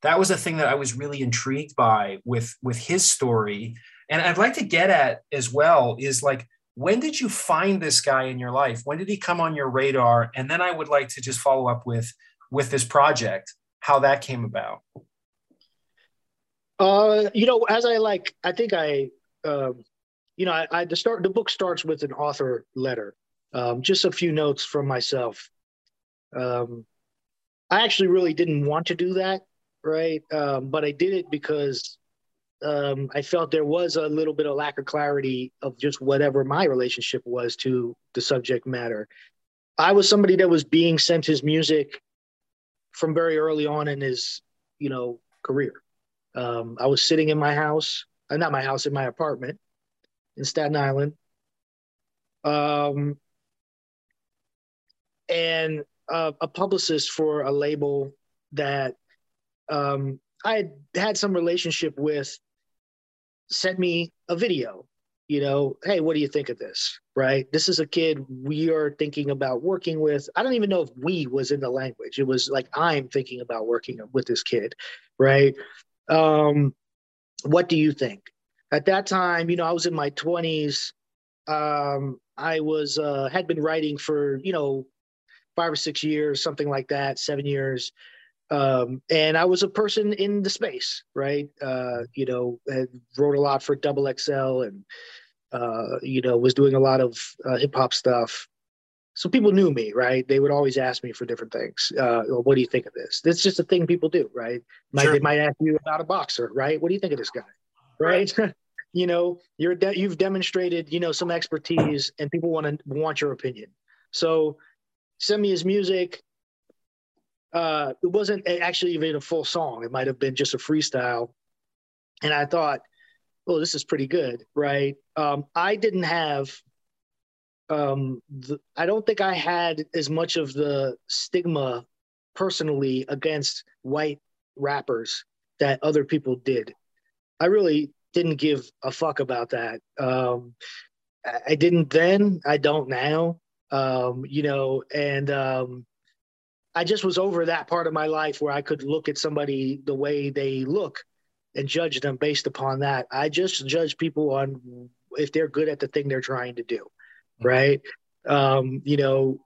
that was a thing that i was really intrigued by with with his story. And i'd like to get at as well is like when did you find this guy in your life? When did he come on your radar? And then i would like to just follow up with with this project how that came about uh you know as i like i think i um you know i, I the start the book starts with an author letter um, just a few notes from myself. Um, I actually really didn't want to do that, right? Um, but I did it because um, I felt there was a little bit of lack of clarity of just whatever my relationship was to the subject matter. I was somebody that was being sent his music from very early on in his, you know, career. Um, I was sitting in my house, uh, not my house, in my apartment in Staten Island. Um, and a publicist for a label that um, I had had some relationship with sent me a video. You know, hey, what do you think of this? Right? This is a kid we are thinking about working with. I don't even know if we was in the language. It was like I'm thinking about working with this kid, right? Um, what do you think? At that time, you know, I was in my 20s. Um, I was uh, had been writing for you know five or six years, something like that, seven years. Um, and I was a person in the space, right? Uh, you know, wrote a lot for Double XL and, uh, you know, was doing a lot of uh, hip hop stuff. So people knew me, right? They would always ask me for different things. Uh, well, what do you think of this? That's just a thing people do, right? Might, sure. They might ask you about a boxer, right? What do you think of this guy, right? you know, you're de- you've demonstrated, you know, some expertise, and people want to want your opinion. So send me his music. Uh, it wasn't actually even a full song. It might have been just a freestyle. And I thought, oh, this is pretty good, right? Um, I didn't have, um, the, I don't think I had as much of the stigma personally against white rappers that other people did. I really didn't give a fuck about that. Um, I didn't then. I don't now. Um, you know, and um, I just was over that part of my life where I could look at somebody the way they look and judge them based upon that. I just judge people on if they're good at the thing they're trying to do. Right? Um, you know,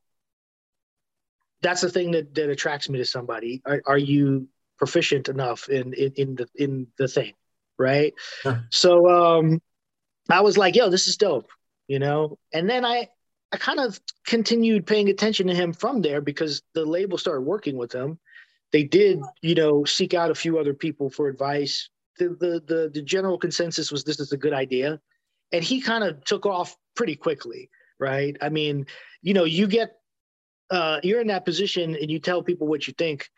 that's the thing that, that attracts me to somebody. Are, are you proficient enough in, in, in the in the thing, right? So um, I was like, yo, this is dope, you know. And then I I kind of continued paying attention to him from there because the label started working with him. They did, you know, seek out a few other people for advice. The the the, the general consensus was this is a good idea, and he kind of took off pretty quickly, right? I mean, you know, you get uh, you're in that position and you tell people what you think.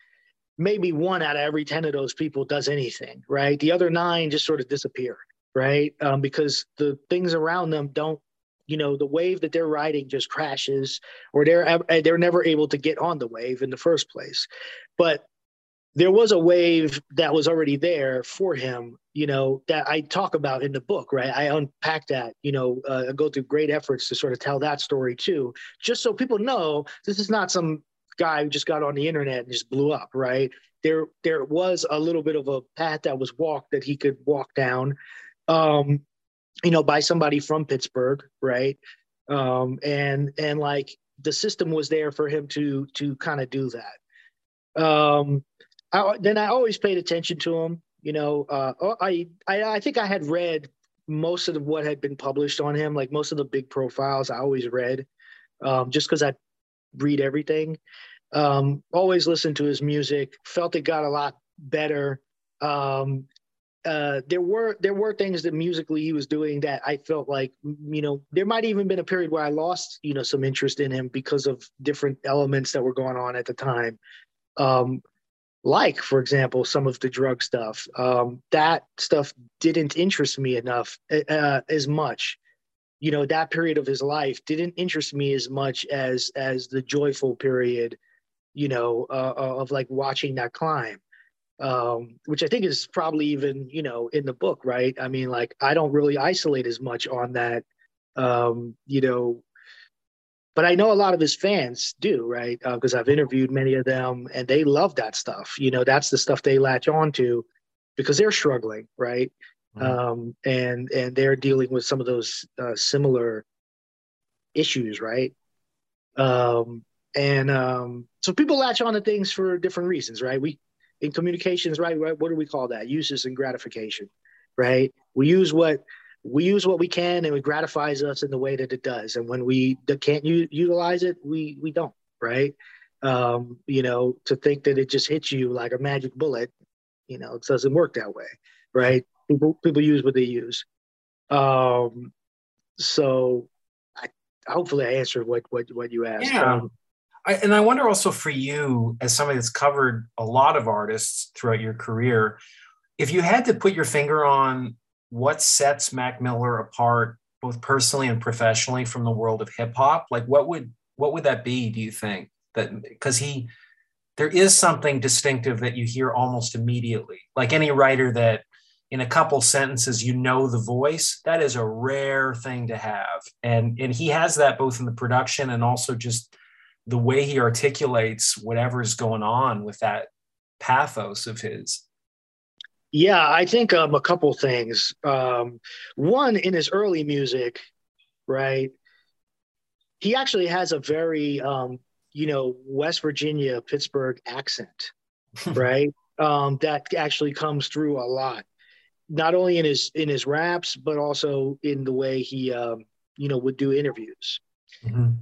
Maybe one out of every ten of those people does anything, right? The other nine just sort of disappear, right? Um, because the things around them don't you know the wave that they're riding just crashes or they're they're never able to get on the wave in the first place but there was a wave that was already there for him you know that i talk about in the book right i unpack that you know uh, go through great efforts to sort of tell that story too just so people know this is not some guy who just got on the internet and just blew up right there there was a little bit of a path that was walked that he could walk down um you know, by somebody from Pittsburgh, right? Um, and and like the system was there for him to to kind of do that. Um, I, then I always paid attention to him. You know, uh, oh, I, I I think I had read most of what had been published on him, like most of the big profiles. I always read, um, just because I read everything. Um, always listened to his music. Felt it got a lot better. Um, uh, there were there were things that musically he was doing that I felt like you know there might even been a period where I lost you know some interest in him because of different elements that were going on at the time. Um, like for example some of the drug stuff. Um, that stuff didn't interest me enough uh, uh, as much. You know that period of his life didn't interest me as much as as the joyful period you know uh, of like watching that climb. Um, which I think is probably even you know in the book, right? I mean, like I don't really isolate as much on that, um, you know, but I know a lot of his fans do, right? Because uh, I've interviewed many of them, and they love that stuff. You know, that's the stuff they latch on to because they're struggling, right? Mm-hmm. Um, and and they're dealing with some of those uh, similar issues, right? Um, and um, so people latch on to things for different reasons, right? We in communications, right, right? What do we call that? Uses and gratification, right? We use what we use what we can, and it gratifies us in the way that it does. And when we can't u- utilize it, we we don't, right? Um, you know, to think that it just hits you like a magic bullet, you know, it doesn't work that way, right? People people use what they use. Um, so I, hopefully I answered what what what you asked. Yeah. Um, I, and I wonder also for you, as somebody that's covered a lot of artists throughout your career, if you had to put your finger on what sets Mac Miller apart, both personally and professionally, from the world of hip hop, like what would what would that be? Do you think that because he there is something distinctive that you hear almost immediately, like any writer that in a couple sentences you know the voice that is a rare thing to have and and he has that both in the production and also just the way he articulates whatever's going on with that pathos of his. Yeah, I think um, a couple things. Um, one, in his early music, right? He actually has a very, um, you know, West Virginia, Pittsburgh accent, right? Um, that actually comes through a lot, not only in his in his raps, but also in the way he, um, you know, would do interviews. Mm-hmm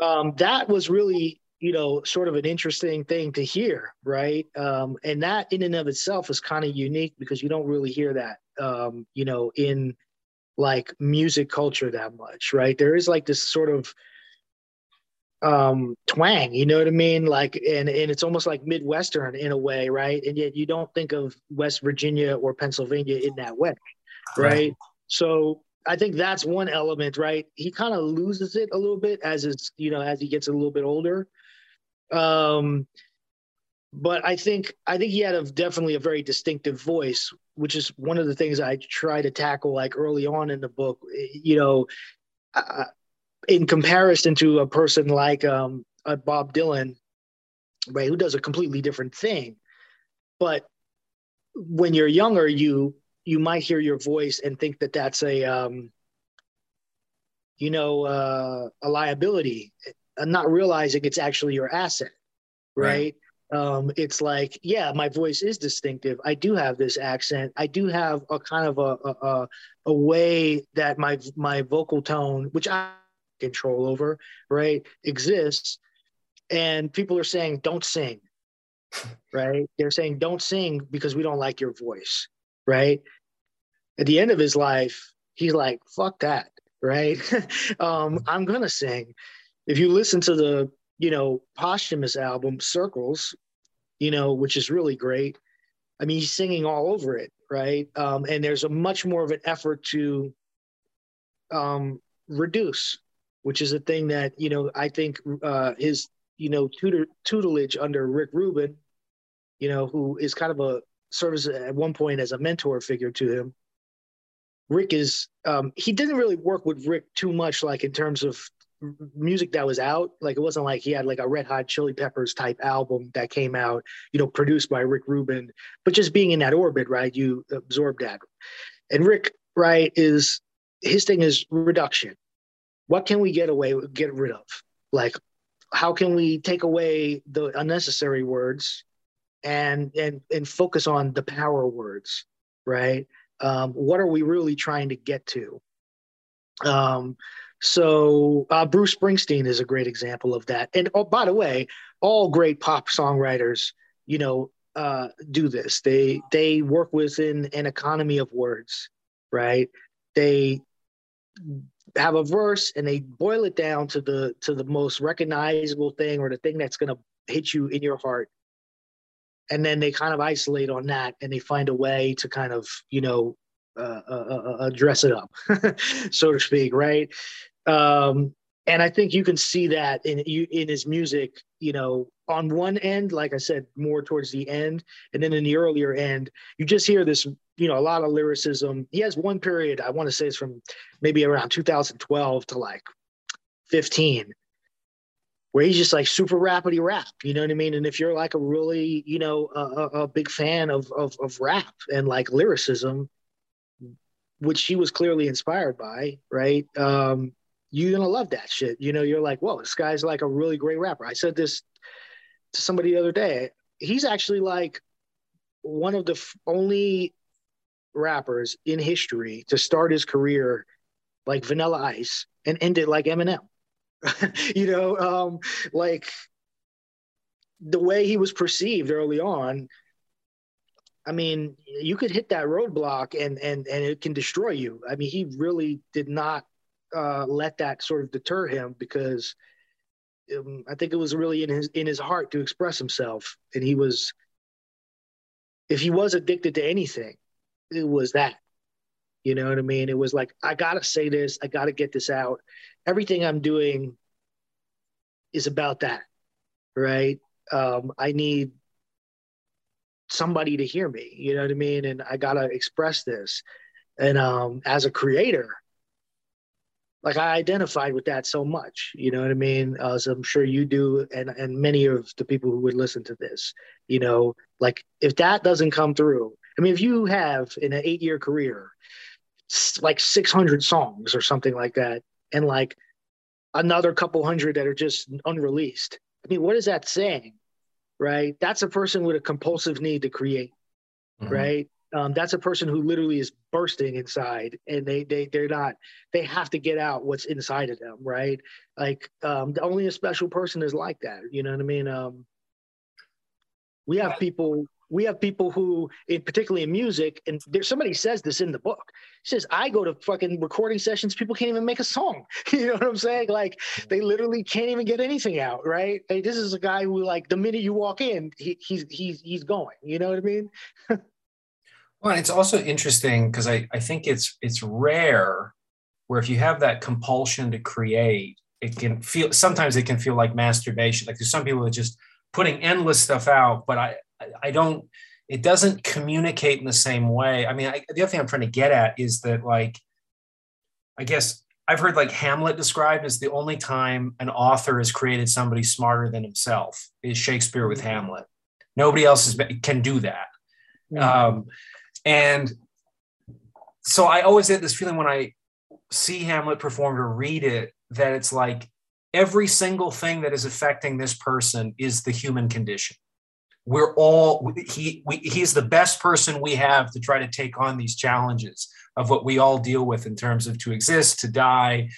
um, that was really you know sort of an interesting thing to hear right um, and that in and of itself is kind of unique because you don't really hear that um, you know in like music culture that much right there is like this sort of um twang you know what i mean like and and it's almost like midwestern in a way right and yet you don't think of west virginia or pennsylvania in that way right, right. so I think that's one element, right? He kind of loses it a little bit as it's, you know, as he gets a little bit older. Um, but I think I think he had a definitely a very distinctive voice, which is one of the things I try to tackle like early on in the book. You know, I, in comparison to a person like um, uh, Bob Dylan, right, who does a completely different thing. But when you're younger, you you might hear your voice and think that that's a um, you know uh, a liability, not realizing it's actually your asset, right? right? Um, it's like, yeah, my voice is distinctive. I do have this accent. I do have a kind of a a, a way that my my vocal tone, which I control over, right, exists. And people are saying, don't sing, right? They're saying, don't sing because we don't like your voice, right? At the end of his life, he's like, fuck that, right? um, I'm gonna sing. If you listen to the, you know, posthumous album, Circles, you know, which is really great. I mean, he's singing all over it, right? Um, and there's a much more of an effort to um, reduce which is a thing that you know I think uh, his you know tutor tutelage under Rick Rubin, you know, who is kind of a serves at one point as a mentor figure to him. Rick is um, he didn't really work with Rick too much, like in terms of music that was out. Like it wasn't like he had like a Red Hot Chili Peppers type album that came out, you know, produced by Rick Rubin. But just being in that orbit, right? You absorb that. And Rick, right, is his thing is reduction what can we get away with, get rid of? Like, how can we take away the unnecessary words and and and focus on the power words, right? Um, what are we really trying to get to? Um, so uh, Bruce Springsteen is a great example of that. And oh, by the way, all great pop songwriters, you know, uh, do this. They they work within an economy of words, right? They have a verse and they boil it down to the to the most recognizable thing or the thing that's going to hit you in your heart and then they kind of isolate on that and they find a way to kind of you know uh, uh, uh, dress it up so to speak right um, and I think you can see that in in his music. You know, on one end, like I said, more towards the end, and then in the earlier end, you just hear this. You know, a lot of lyricism. He has one period. I want to say it's from maybe around 2012 to like 15, where he's just like super rapidy rap. You know what I mean? And if you're like a really, you know, a, a big fan of, of of rap and like lyricism, which he was clearly inspired by, right? Um, you're gonna love that shit. You know, you're like, whoa, this guy's like a really great rapper. I said this to somebody the other day. He's actually like one of the f- only rappers in history to start his career like Vanilla Ice and end it like Eminem. you know, um, like the way he was perceived early on. I mean, you could hit that roadblock and and and it can destroy you. I mean, he really did not uh, let that sort of deter him because um, I think it was really in his in his heart to express himself, and he was. If he was addicted to anything, it was that. You know what I mean? It was like I gotta say this, I gotta get this out. Everything I'm doing is about that, right? Um, I need somebody to hear me. You know what I mean? And I gotta express this. And um, as a creator, like I identified with that so much, you know what I mean? As I'm sure you do, and and many of the people who would listen to this, you know, like if that doesn't come through, I mean, if you have in an eight year career, like 600 songs or something like that, and like another couple hundred that are just unreleased, I mean, what is that saying? Right? That's a person with a compulsive need to create, mm-hmm. right? Um, that's a person who literally is bursting inside and they they they're not they have to get out what's inside of them right? Like um, the only a special person is like that you know what i mean? Um, we have people we have people who in particularly in music and there's somebody says this in the book. Says i go to fucking recording sessions people can't even make a song. You know what i'm saying? Like they literally can't even get anything out right? Like, this is a guy who like the minute you walk in he, he's he's he's going you know what i mean Well, it's also interesting because I, I think it's it's rare where if you have that compulsion to create, it can feel sometimes it can feel like masturbation. Like there's some people that just putting endless stuff out, but I I don't it doesn't communicate in the same way. I mean, I, the other thing I'm trying to get at is that like I guess I've heard like Hamlet described as the only time an author has created somebody smarter than himself is Shakespeare with mm-hmm. Hamlet. Nobody else is, can do that. Mm-hmm. Um, and so I always get this feeling when I see Hamlet performed or read it that it's like every single thing that is affecting this person is the human condition. We're all he we, he's the best person we have to try to take on these challenges of what we all deal with in terms of to exist, to die,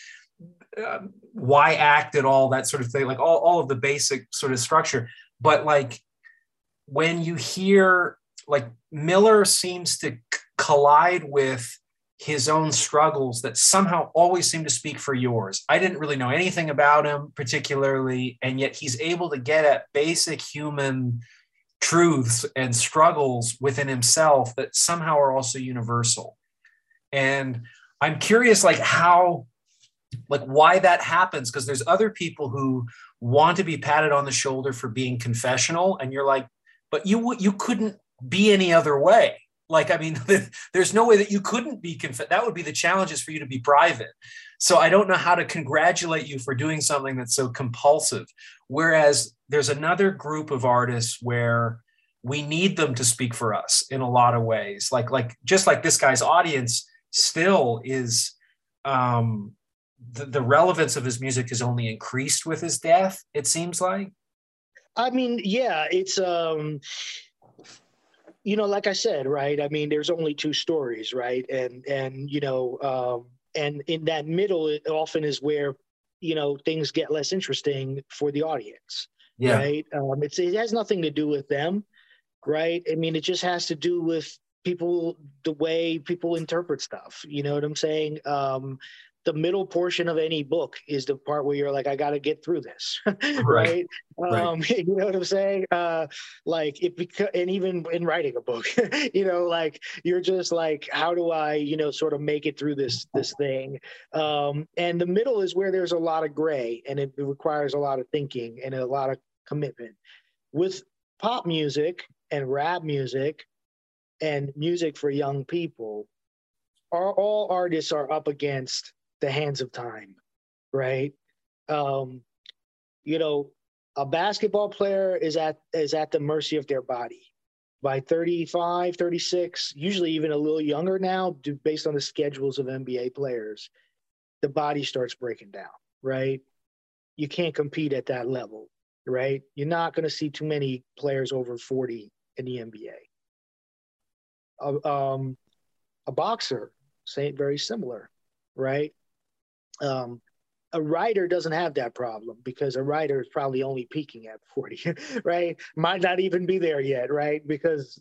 uh, why act at all, that sort of thing, like all, all of the basic sort of structure. But like when you hear like Miller seems to collide with his own struggles that somehow always seem to speak for yours. I didn't really know anything about him particularly, and yet he's able to get at basic human truths and struggles within himself that somehow are also universal. And I'm curious, like, how, like, why that happens, because there's other people who want to be patted on the shoulder for being confessional, and you're like, but you you couldn't be any other way like, I mean, there's no way that you couldn't be conf- that would be the challenges for you to be private. So I don't know how to congratulate you for doing something that's so compulsive. Whereas there's another group of artists where we need them to speak for us in a lot of ways. Like, like just like this guy's audience still is um the, the relevance of his music has only increased with his death, it seems like. I mean, yeah, it's um you know, like I said, right? I mean, there's only two stories, right? And and you know, um, and in that middle, it often is where you know things get less interesting for the audience. Yeah. Right. Um, it's it has nothing to do with them, right? I mean, it just has to do with people the way people interpret stuff. You know what I'm saying? Um, the middle portion of any book is the part where you're like, I got to get through this, right? right? Um, right. You know what I'm saying? Uh, like it because, and even in writing a book, you know, like you're just like, how do I, you know, sort of make it through this this thing? Um, and the middle is where there's a lot of gray, and it, it requires a lot of thinking and a lot of commitment. With pop music and rap music and music for young people, are all artists are up against the hands of time, right? Um, you know, a basketball player is at is at the mercy of their body. By 35, 36, usually even a little younger now, based on the schedules of NBA players, the body starts breaking down, right? You can't compete at that level, right? You're not going to see too many players over 40 in the NBA. Uh, um, a boxer, same, very similar, right? Um, a writer doesn't have that problem because a writer is probably only peaking at 40, right? Might not even be there yet, right? Because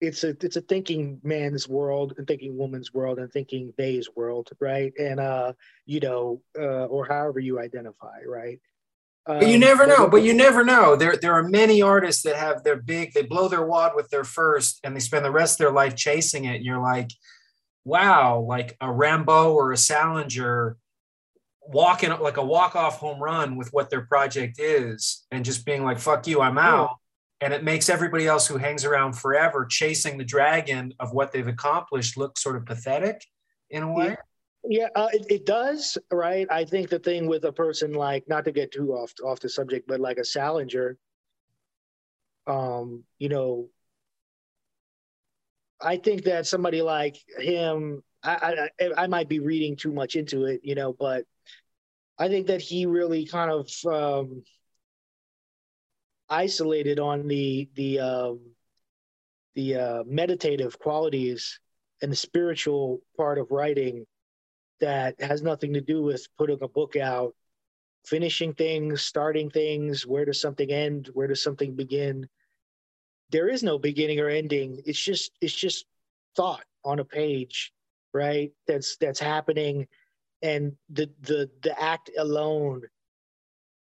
it's a it's a thinking man's world and thinking woman's world and thinking they's world, right? And uh, you know, uh, or however you identify, right? Um, you never know. But you never know. There, there are many artists that have their big. They blow their wad with their first, and they spend the rest of their life chasing it. And you're like, wow, like a Rimbaud or a Salinger walking like a walk-off home run with what their project is and just being like, fuck you, I'm out. And it makes everybody else who hangs around forever chasing the dragon of what they've accomplished look sort of pathetic in a way. Yeah. Yeah, uh, it, it does, right? I think the thing with a person like, not to get too off off the subject, but like a Salinger, um, you know, I think that somebody like him, I, I, I might be reading too much into it, you know, but I think that he really kind of um, isolated on the the um, the uh, meditative qualities and the spiritual part of writing that has nothing to do with putting a book out, finishing things, starting things. Where does something end? Where does something begin? There is no beginning or ending. It's just it's just thought on a page, right? That's that's happening, and the the the act alone,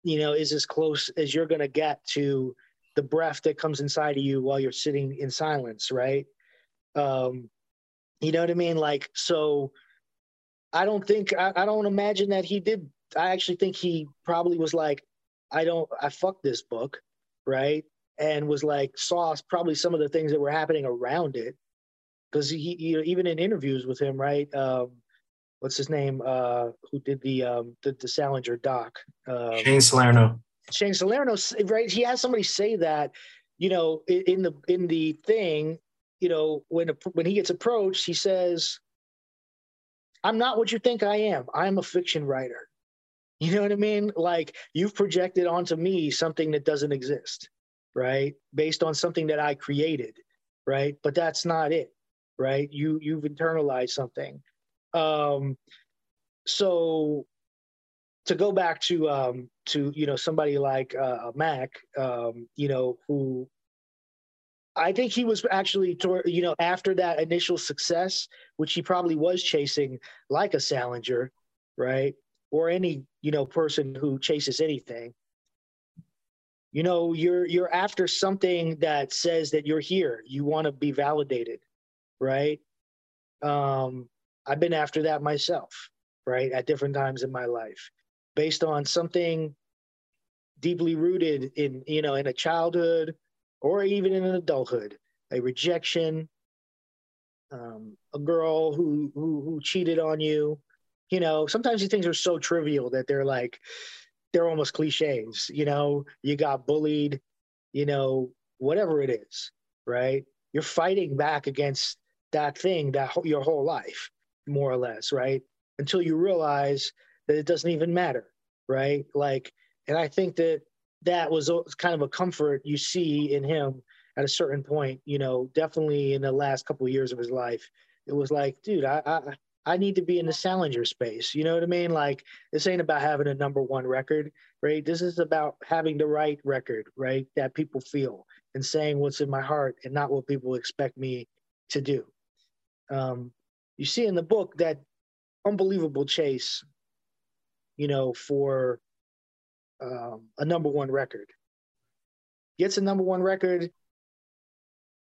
you know, is as close as you're gonna get to the breath that comes inside of you while you're sitting in silence, right? Um, you know what I mean? Like so. I don't think I, I don't imagine that he did. I actually think he probably was like, I don't. I fuck this book, right? And was like saw probably some of the things that were happening around it because he, he, even in interviews with him right um, what's his name? Uh, who did the um, the, the Salinger doc? Um, Shane Salerno. Shane Salerno, right? He has somebody say that, you know, in the in the thing, you know, when when he gets approached, he says, "I'm not what you think I am. I'm a fiction writer." You know what I mean? Like you've projected onto me something that doesn't exist, right? Based on something that I created, right? But that's not it, right? You you've internalized something. Um, so to go back to um, to you know somebody like uh, Mac, um, you know, who I think he was actually, toward, you know, after that initial success, which he probably was chasing, like a Salinger, right, or any you know person who chases anything. You know, you're you're after something that says that you're here. You want to be validated, right? Um, I've been after that myself, right, at different times in my life based on something deeply rooted in you know in a childhood or even in an adulthood a rejection um, a girl who, who who cheated on you you know sometimes these things are so trivial that they're like they're almost cliches you know you got bullied you know whatever it is right you're fighting back against that thing that your whole life more or less right until you realize that it doesn't even matter, right? Like, and I think that that was kind of a comfort you see in him at a certain point. You know, definitely in the last couple of years of his life, it was like, dude, I, I I need to be in the Salinger space. You know what I mean? Like, this ain't about having a number one record, right? This is about having the right record, right? That people feel and saying what's in my heart and not what people expect me to do. Um, you see in the book that unbelievable chase you know, for um, a number one record. Gets a number one record.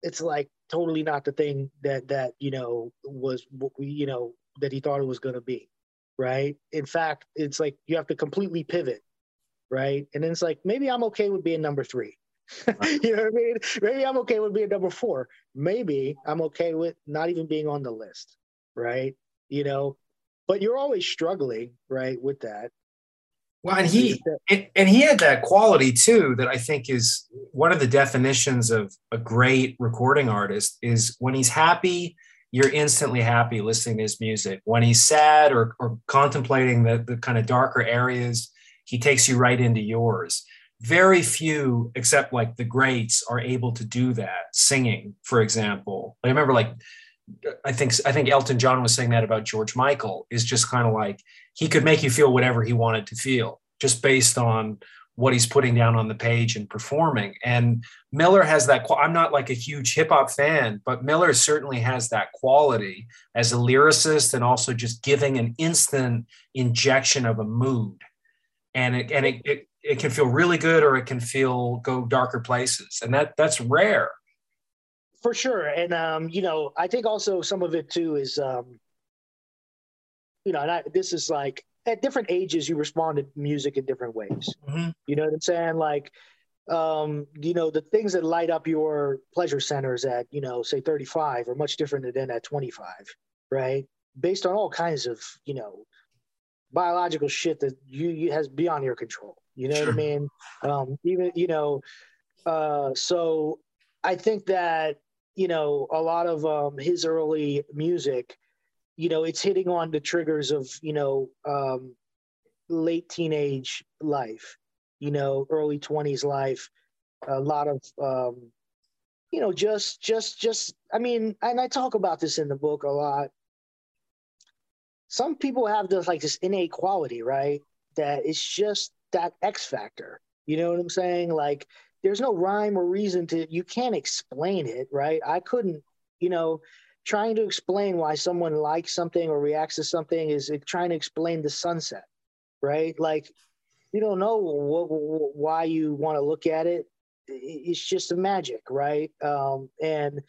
It's like totally not the thing that that you know was you know that he thought it was going to be, right? In fact, it's like you have to completely pivot, right? And then it's like maybe I'm okay with being number three. you know what I mean? Maybe I'm okay with being number four. Maybe I'm okay with not even being on the list, right? You know, but you're always struggling, right, with that. Well, and he and he had that quality too that I think is one of the definitions of a great recording artist is when he's happy, you're instantly happy listening to his music. When he's sad or, or contemplating the, the kind of darker areas, he takes you right into yours. Very few, except like the greats, are able to do that. Singing, for example, I remember like I think I think Elton John was saying that about George Michael is just kind of like he could make you feel whatever he wanted to feel just based on what he's putting down on the page and performing. And Miller has that. I'm not like a huge hip hop fan, but Miller certainly has that quality as a lyricist and also just giving an instant injection of a mood. And it and it, it, it can feel really good or it can feel go darker places, and that that's rare for sure. And um, you know, I think also some of it too is um, you know, and I, this is like at different ages you respond to music in different ways. Mm-hmm. You know what I'm saying? Like, um, you know, the things that light up your pleasure centers at, you know, say 35 are much different than at 25, right? Based on all kinds of, you know, biological shit that you, you has beyond your control. You know sure. what I mean? Um, even, you know, uh, so I think that you know, a lot of um, his early music, you know, it's hitting on the triggers of, you know, um, late teenage life, you know, early 20s life, a lot of, um, you know, just, just, just, I mean, and I talk about this in the book a lot. Some people have this like this innate quality, right? That it's just that X factor. You know what I'm saying? Like, there's no rhyme or reason to you can't explain it right i couldn't you know trying to explain why someone likes something or reacts to something is trying to explain the sunset right? Like you don't know why you want to look at it. It's just a magic right? Um, and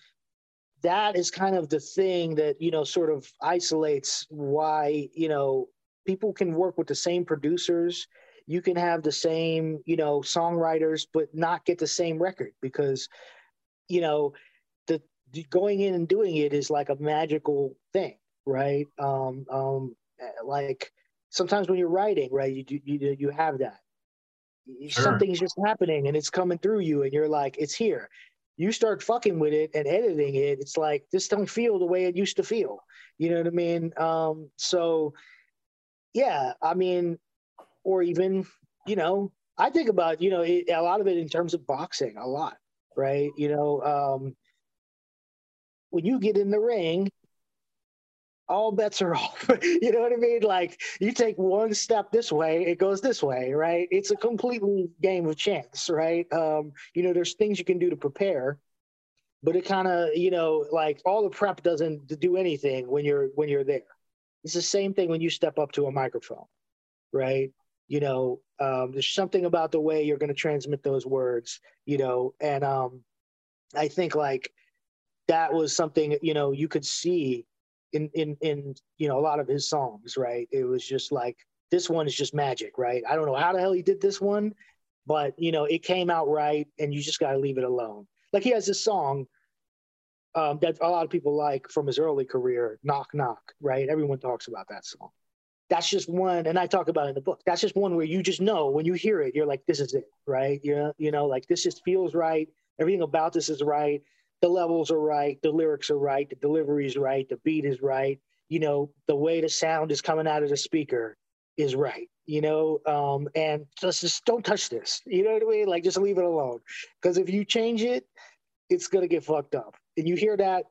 that is kind of the thing that you know sort of isolates why you know people can work with the same producers. You can have the same, you know, songwriters, but not get the same record because, you know, going in and doing it is like a magical thing, right? Um, um, uh, like sometimes when you're writing, right, you you you have that. Sure. Something's just happening and it's coming through you, and you're like, it's here. You start fucking with it and editing it. It's like this don't feel the way it used to feel. You know what I mean? Um, so, yeah, I mean, or even you know, I think about you know it, a lot of it in terms of boxing, a lot, right? You know, um, when you get in the ring, all bets are off. you know what I mean? Like you take one step this way, it goes this way, right? It's a completely game of chance, right? Um, you know, there's things you can do to prepare, but it kind of, you know, like all the prep doesn't do anything when you're when you're there. It's the same thing when you step up to a microphone, right? You know, um, there's something about the way you're going to transmit those words, you know, and um, I think like that was something you know you could see in in in you know a lot of his songs, right? It was just like this one is just magic, right? I don't know how the hell he did this one, but you know it came out right, and you just got to leave it alone. Like he has this song um, that a lot of people like from his early career, "Knock Knock," right? Everyone talks about that song. That's just one, and I talk about it in the book. That's just one where you just know when you hear it, you're like, "This is it," right? You you know, like this just feels right. Everything about this is right the levels are right, the lyrics are right, the delivery is right, the beat is right. You know, the way the sound is coming out of the speaker is right. You know, um, and just just don't touch this. You know what I mean? Like just leave it alone. Because if you change it, it's gonna get fucked up. And you hear that,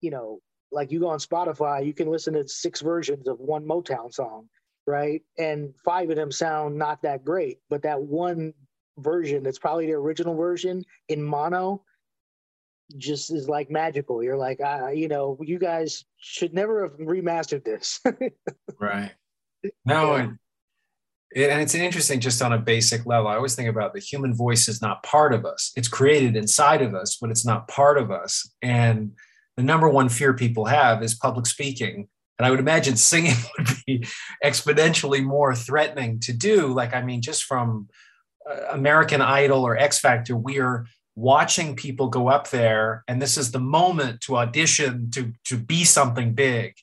you know, like you go on Spotify, you can listen to six versions of one Motown song, right? And five of them sound not that great, but that one version that's probably the original version in mono just is like magical. You're like, uh, you know, you guys should never have remastered this. right. No, yeah. and, and it's interesting just on a basic level. I always think about the human voice is not part of us. It's created inside of us, but it's not part of us. And the number one fear people have is public speaking. And I would imagine singing would be exponentially more threatening to do. Like, I mean, just from uh, American Idol or X Factor, we are watching people go up there and this is the moment to audition to to be something big.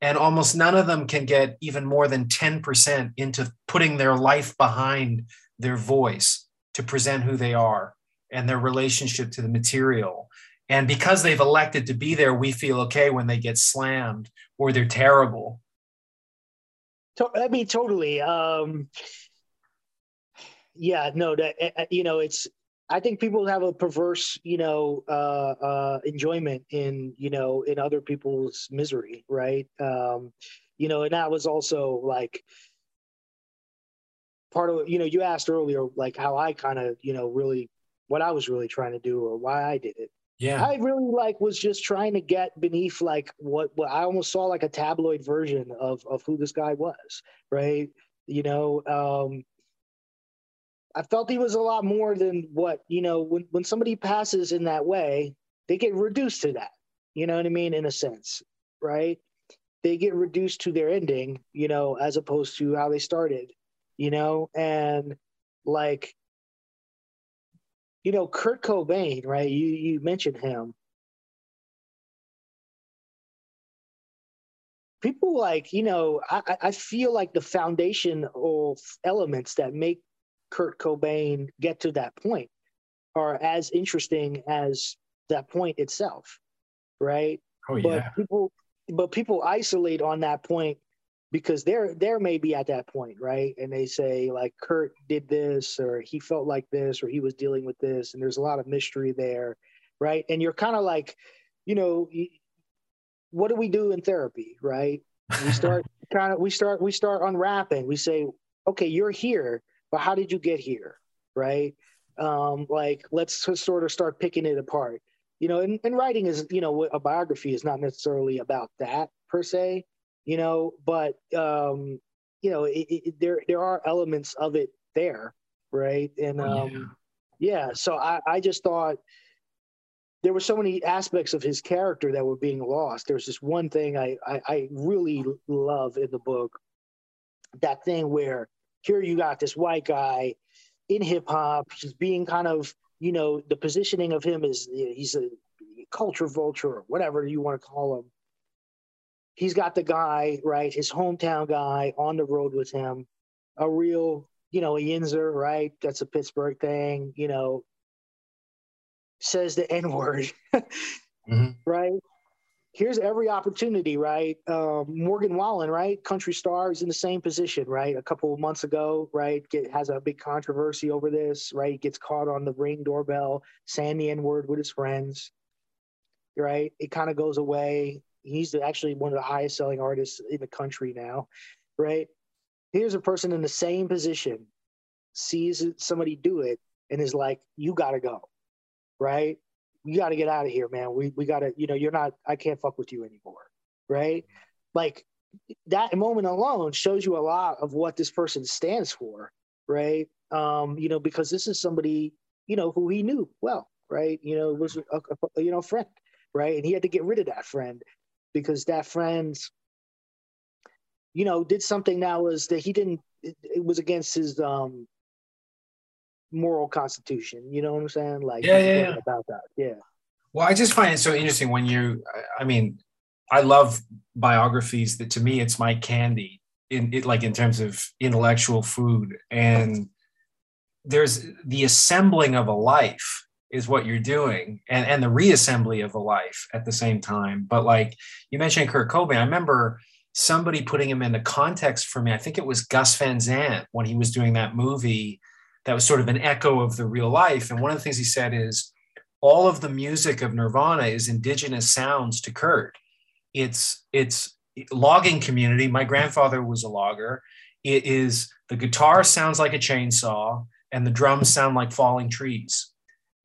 And almost none of them can get even more than 10% into putting their life behind their voice to present who they are and their relationship to the material. And because they've elected to be there we feel okay when they get slammed or they're terrible. I mean totally. Um yeah no that eh, eh, you know it's I think people have a perverse, you know, uh, uh, enjoyment in, you know, in other people's misery, right? Um, you know, and that was also like part of, you know, you asked earlier, like how I kind of, you know, really what I was really trying to do or why I did it. Yeah. I really like was just trying to get beneath like what, what I almost saw like a tabloid version of of who this guy was, right? You know, um, I felt he was a lot more than what, you know, when, when somebody passes in that way, they get reduced to that. You know what I mean? In a sense, right? They get reduced to their ending, you know, as opposed to how they started, you know, and like, you know, Kurt Cobain, right? You you mentioned him. People like, you know, I, I feel like the foundational elements that make Kurt Cobain get to that point are as interesting as that point itself, right? Oh yeah. But people, but people isolate on that point because they're they're maybe at that point, right? And they say like Kurt did this, or he felt like this, or he was dealing with this, and there's a lot of mystery there, right? And you're kind of like, you know, what do we do in therapy, right? We start kind of we start we start unwrapping. We say, okay, you're here but how did you get here right um, like let's sort of start picking it apart you know and, and writing is you know a biography is not necessarily about that per se you know but um, you know it, it, there there are elements of it there right and oh, um, yeah. yeah so I, I just thought there were so many aspects of his character that were being lost. There's this one thing I, I, I really love in the book, that thing where here you got this white guy in hip hop. He's being kind of, you know, the positioning of him is he's a culture vulture or whatever you want to call him. he's got the guy, right, his hometown guy on the road with him, a real, you know, a Yinzer, right? That's a Pittsburgh thing, you know, says the N word, mm-hmm. right? Here's every opportunity, right? Um, Morgan Wallen, right? Country star is in the same position, right? A couple of months ago, right? Get, has a big controversy over this, right? Gets caught on the ring doorbell saying the N word with his friends, right? It kind of goes away. He's actually one of the highest selling artists in the country now, right? Here's a person in the same position, sees somebody do it, and is like, "You got to go." right? You got to get out of here, man. We we got to, you know, you're not. I can't fuck with you anymore, right? Like that moment alone shows you a lot of what this person stands for, right? Um, you know, because this is somebody, you know, who he knew well, right? You know, was a, a you know friend, right? And he had to get rid of that friend because that friend, you know, did something that was that he didn't. It, it was against his um moral constitution. You know what I'm saying? Like, yeah, yeah, yeah. about that. Yeah. Well, I just find it so interesting when you, I mean, I love biographies that to me, it's my candy in it, like in terms of intellectual food. And there's the assembling of a life is what you're doing and, and the reassembly of a life at the same time. But like you mentioned Kurt Cobain, I remember somebody putting him into context for me. I think it was Gus Van Sant when he was doing that movie that was sort of an echo of the real life. And one of the things he said is all of the music of Nirvana is indigenous sounds to Kurt. It's it's logging community. My grandfather was a logger. It is the guitar sounds like a chainsaw and the drums sound like falling trees.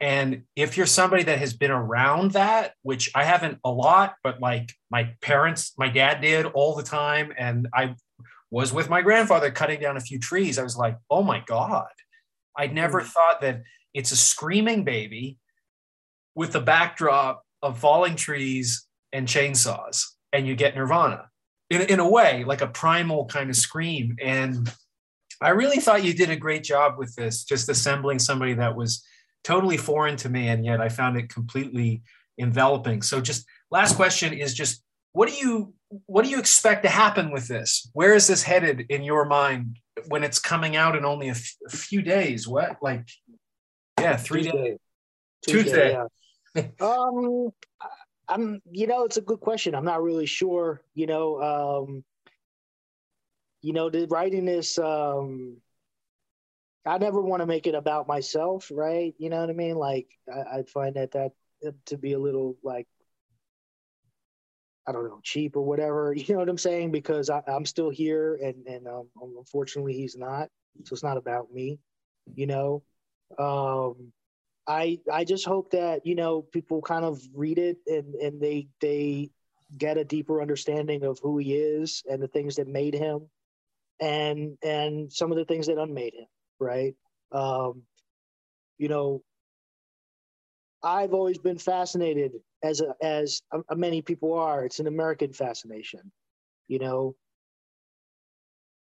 And if you're somebody that has been around that, which I haven't a lot, but like my parents, my dad did all the time, and I was with my grandfather cutting down a few trees, I was like, oh my God, I never mm. thought that it's a screaming baby with the backdrop of falling trees and chainsaws, and you get Nirvana in, in a way, like a primal kind of scream. And I really thought you did a great job with this, just assembling somebody that was totally foreign to me, and yet I found it completely enveloping. So, just last question is just what do you what do you expect to happen with this? Where is this headed in your mind when it's coming out in only a, f- a few days. What like yeah, three Tuesday. days. Tuesday. Tuesday. Yeah. um I'm you know, it's a good question. I'm not really sure, you know, um you know, the writing this um I never want to make it about myself, right? You know what I mean? Like I, I find that that to be a little like I don't know, cheap or whatever. You know what I'm saying? Because I, am still here, and and um, unfortunately he's not. So it's not about me, you know. Um, I I just hope that you know people kind of read it and and they they get a deeper understanding of who he is and the things that made him, and and some of the things that unmade him. Right. Um, you know, I've always been fascinated as a, as a, many people are. It's an American fascination, you know,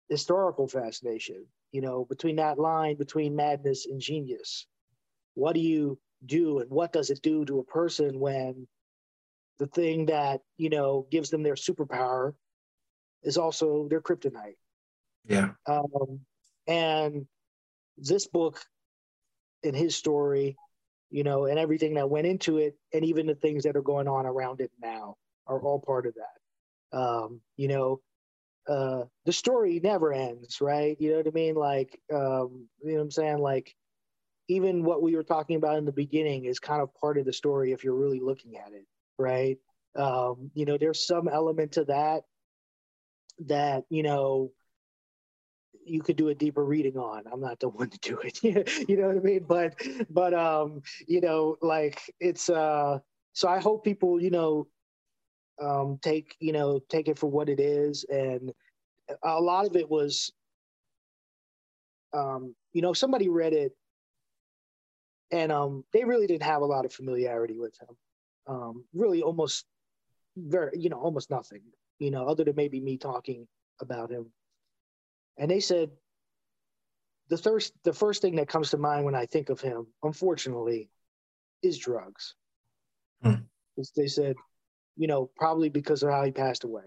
historical fascination. You know, between that line between madness and genius, what do you do, and what does it do to a person when the thing that you know gives them their superpower is also their kryptonite? Yeah. Um, and this book, in his story, you know, and everything that went into it, and even the things that are going on around it now are all part of that. Um, you know, uh, the story never ends, right? You know what I mean? Like, um, you know what I'm saying? Like, even what we were talking about in the beginning is kind of part of the story if you're really looking at it, right? Um, you know, there's some element to that that, you know, you could do a deeper reading on. I'm not the one to do it. you know what I mean? But but um, you know, like it's uh so I hope people, you know, um take, you know, take it for what it is. And a lot of it was um, you know, somebody read it and um they really didn't have a lot of familiarity with him. Um, really almost very, you know, almost nothing, you know, other than maybe me talking about him and they said the first the first thing that comes to mind when I think of him, unfortunately, is drugs. Hmm. They said, you know, probably because of how he passed away.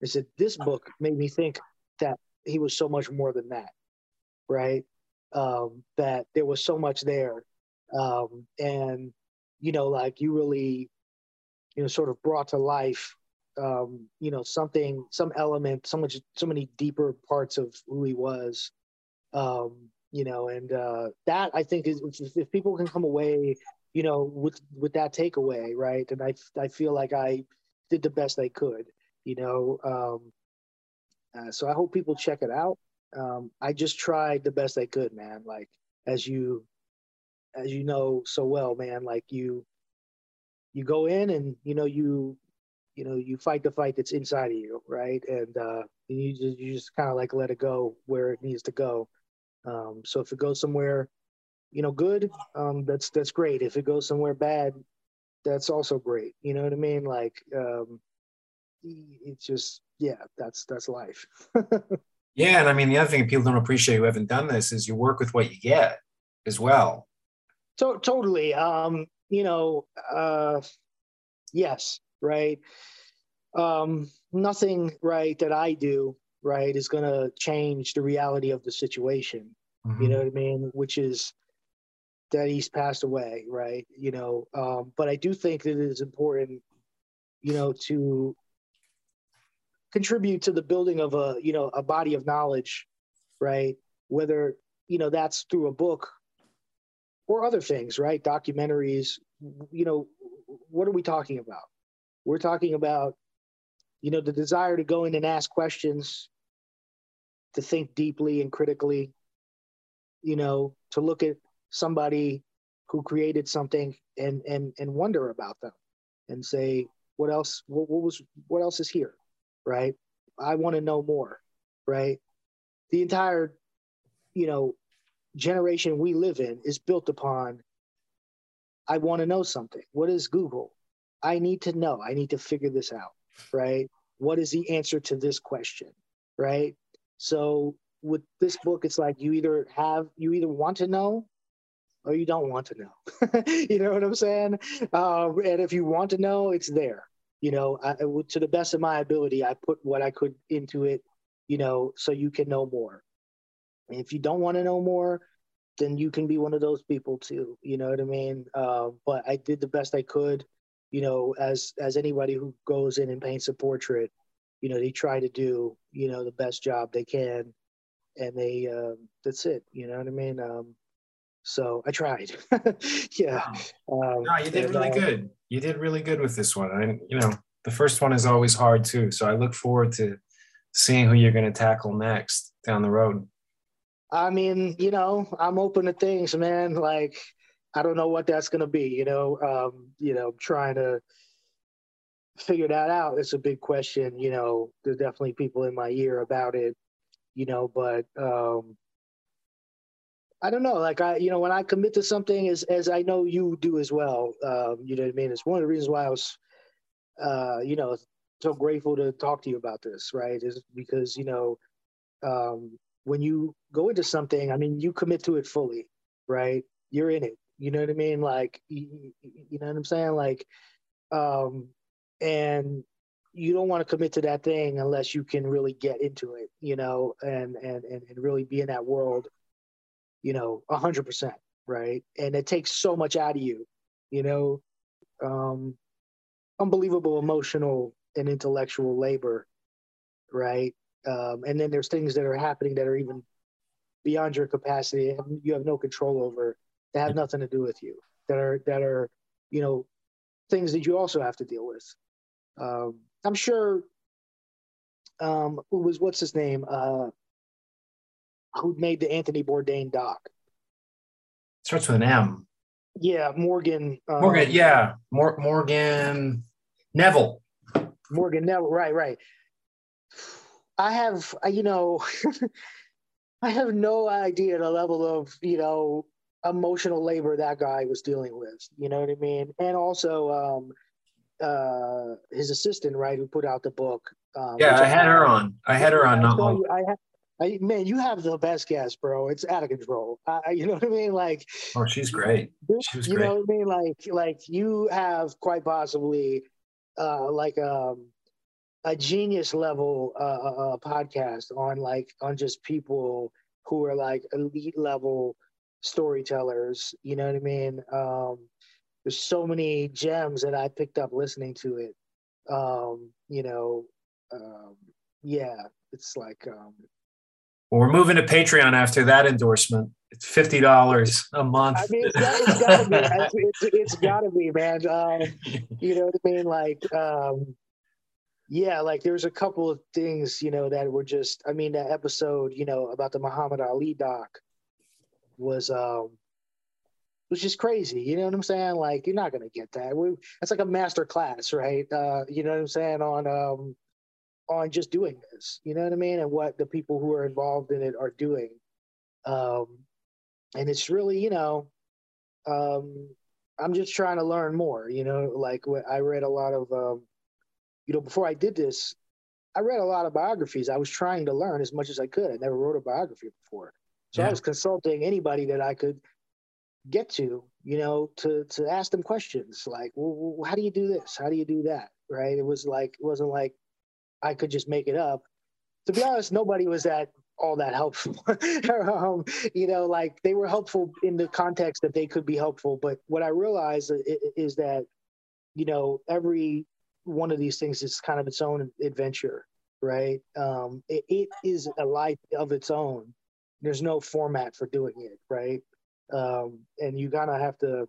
They said, this book made me think that he was so much more than that, right? Um, that there was so much there. Um, and, you know, like you really, you know, sort of brought to life, um, you know, something, some element, so much, so many deeper parts of who he was. Um, you know, and uh, that I think is if people can come away, you know, with with that takeaway, right? And I I feel like I did the best I could, you know. Um, uh, so I hope people check it out. Um, I just tried the best I could, man. Like as you as you know so well, man. Like you you go in and you know you you know you fight the fight that's inside of you, right? And uh, you just you just kind of like let it go where it needs to go. Um, so if it goes somewhere, you know, good, um, that's that's great. If it goes somewhere bad, that's also great. You know what I mean? Like, um, it's just yeah, that's that's life. yeah, and I mean the other thing people don't appreciate who haven't done this is you work with what you get as well. So totally. Um, you know, uh, yes, right. Um, nothing right that I do right is going to change the reality of the situation. Mm-hmm. You know what I mean? Which is that he's passed away, right? You know, um, but I do think that it is important, you know, to contribute to the building of a, you know, a body of knowledge, right? Whether, you know, that's through a book or other things, right? Documentaries, you know, what are we talking about? We're talking about, you know, the desire to go in and ask questions, to think deeply and critically, you know, to look at somebody who created something and and and wonder about them and say what else what, what was what else is here right? I want to know more right? The entire you know generation we live in is built upon i want to know something. What is google i need to know i need to figure this out right what is the answer to this question right so with this book it's like you either have you either want to know or you don't want to know. you know what I'm saying? Uh, and if you want to know, it's there. You know, I, to the best of my ability, I put what I could into it. You know, so you can know more. And if you don't want to know more, then you can be one of those people too. You know what I mean? Uh, but I did the best I could. You know, as as anybody who goes in and paints a portrait, you know, they try to do you know the best job they can, and they uh, that's it. You know what I mean? Um, so I tried. yeah. Um, no, you did and, really uh, good. You did really good with this one. I, you know, the first one is always hard too. So I look forward to seeing who you're going to tackle next down the road. I mean, you know, I'm open to things, man. Like, I don't know what that's going to be. You know, um, you know, trying to figure that out. It's a big question. You know, there's definitely people in my ear about it. You know, but um, I don't know. Like I, you know, when I commit to something, as as I know you do as well. Um, you know what I mean? It's one of the reasons why I was, uh, you know, so grateful to talk to you about this. Right? Is because you know, um, when you go into something, I mean, you commit to it fully. Right? You're in it. You know what I mean? Like, you, you know what I'm saying? Like, um, and you don't want to commit to that thing unless you can really get into it. You know, and and and, and really be in that world you know, a hundred percent, right? And it takes so much out of you, you know, um, unbelievable emotional and intellectual labor, right? Um, and then there's things that are happening that are even beyond your capacity and you have no control over that have nothing to do with you that are that are you know things that you also have to deal with um, i'm sure um, who was what's his name uh, who made the Anthony Bourdain doc. Starts with an M. Yeah, Morgan. Um, Morgan, yeah, Mor- Morgan Neville. Morgan Neville, right, right. I have, you know, I have no idea the level of, you know, emotional labor that guy was dealing with. You know what I mean? And also, um, uh, his assistant, right, who put out the book. Um, yeah, I had her on. I had her on. Not long. I, I, man, you have the best guest, bro. It's out of control. Uh, you know what I mean? Like, oh, she's great. She was you know what I mean? Like, like you have quite possibly, uh, like um, a genius level uh, uh, uh, podcast on like on just people who are like elite level storytellers. You know what I mean? Um, there's so many gems that I picked up listening to it. Um, you know, um, yeah, it's like. Um, well, we're moving to Patreon after that endorsement. It's fifty dollars a month. I mean, it's it's got to be. It's, it's got to be, man. Um, you know what I mean? Like, um, yeah, like there's a couple of things, you know, that were just. I mean, that episode, you know, about the Muhammad Ali doc was um was just crazy. You know what I'm saying? Like you're not gonna get that. We, that's like a master class, right? Uh, you know what I'm saying on um on just doing this. You know what I mean? And what the people who are involved in it are doing. Um, and it's really, you know, um, I'm just trying to learn more. You know, like I read a lot of, um, you know, before I did this, I read a lot of biographies. I was trying to learn as much as I could. I never wrote a biography before. So yeah. I was consulting anybody that I could get to, you know, to to ask them questions like, well, how do you do this? How do you do that? Right? It was like it wasn't like I could just make it up. To be honest, nobody was that all that helpful. um, you know, like they were helpful in the context that they could be helpful. But what I realized is that, you know, every one of these things is kind of its own adventure, right? Um, it, it is a life of its own there's no format for doing it, right? Um, and you gotta have to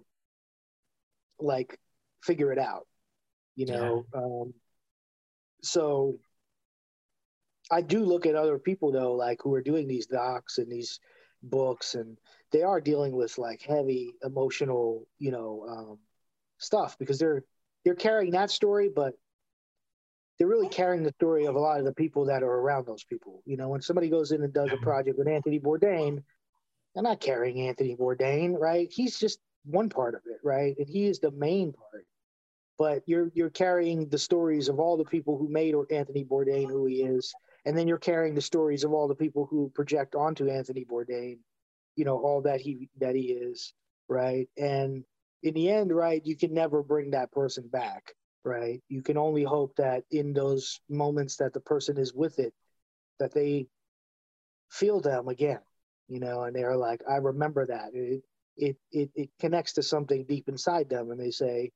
like figure it out, you know. Yeah. Um, so I do look at other people though, like who are doing these docs and these books, and they are dealing with like heavy emotional, you know, um, stuff because they're they're carrying that story, but they're really carrying the story of a lot of the people that are around those people. You know, when somebody goes in and does a project with Anthony Bourdain, they're not carrying Anthony Bourdain, right? He's just one part of it, right? And he is the main part. But you're you're carrying the stories of all the people who made Anthony Bourdain who he is, and then you're carrying the stories of all the people who project onto Anthony Bourdain, you know, all that he that he is, right? And in the end, right, you can never bring that person back right? You can only hope that in those moments that the person is with it, that they feel them again, you know, and they're like, I remember that. It it it, it connects to something deep inside them, and they say,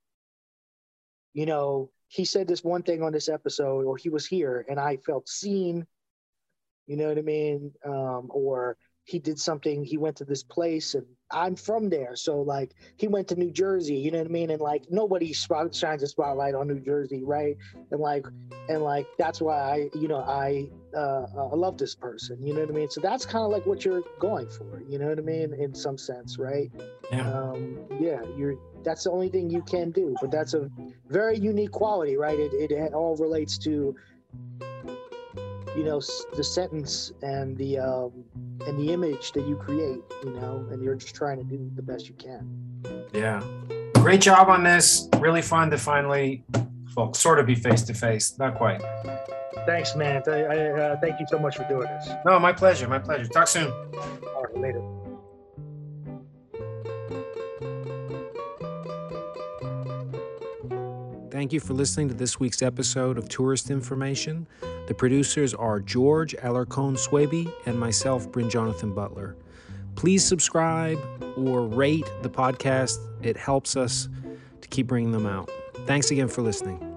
you know, he said this one thing on this episode, or he was here, and I felt seen. You know what I mean? Um, or he did something. He went to this place and I'm from there. So like he went to New Jersey, you know what I mean? And like nobody spot, shines a spotlight on New Jersey, right? And like and like that's why I, you know, I uh, uh I love this person, you know what I mean? So that's kind of like what you're going for, you know what I mean? In some sense, right? Yeah. Um, yeah, you're that's the only thing you can do, but that's a very unique quality, right? It it all relates to you know the sentence and the um, and the image that you create you know and you're just trying to do the best you can. Yeah. Great job on this. Really fun to finally well sort of be face to face not quite. Thanks man. I, I, uh, thank you so much for doing this. No my pleasure. My pleasure. Talk soon. All right later Thank you for listening to this week's episode of Tourist Information. The producers are George Alarcon Swaby and myself, Bryn Jonathan Butler. Please subscribe or rate the podcast. It helps us to keep bringing them out. Thanks again for listening.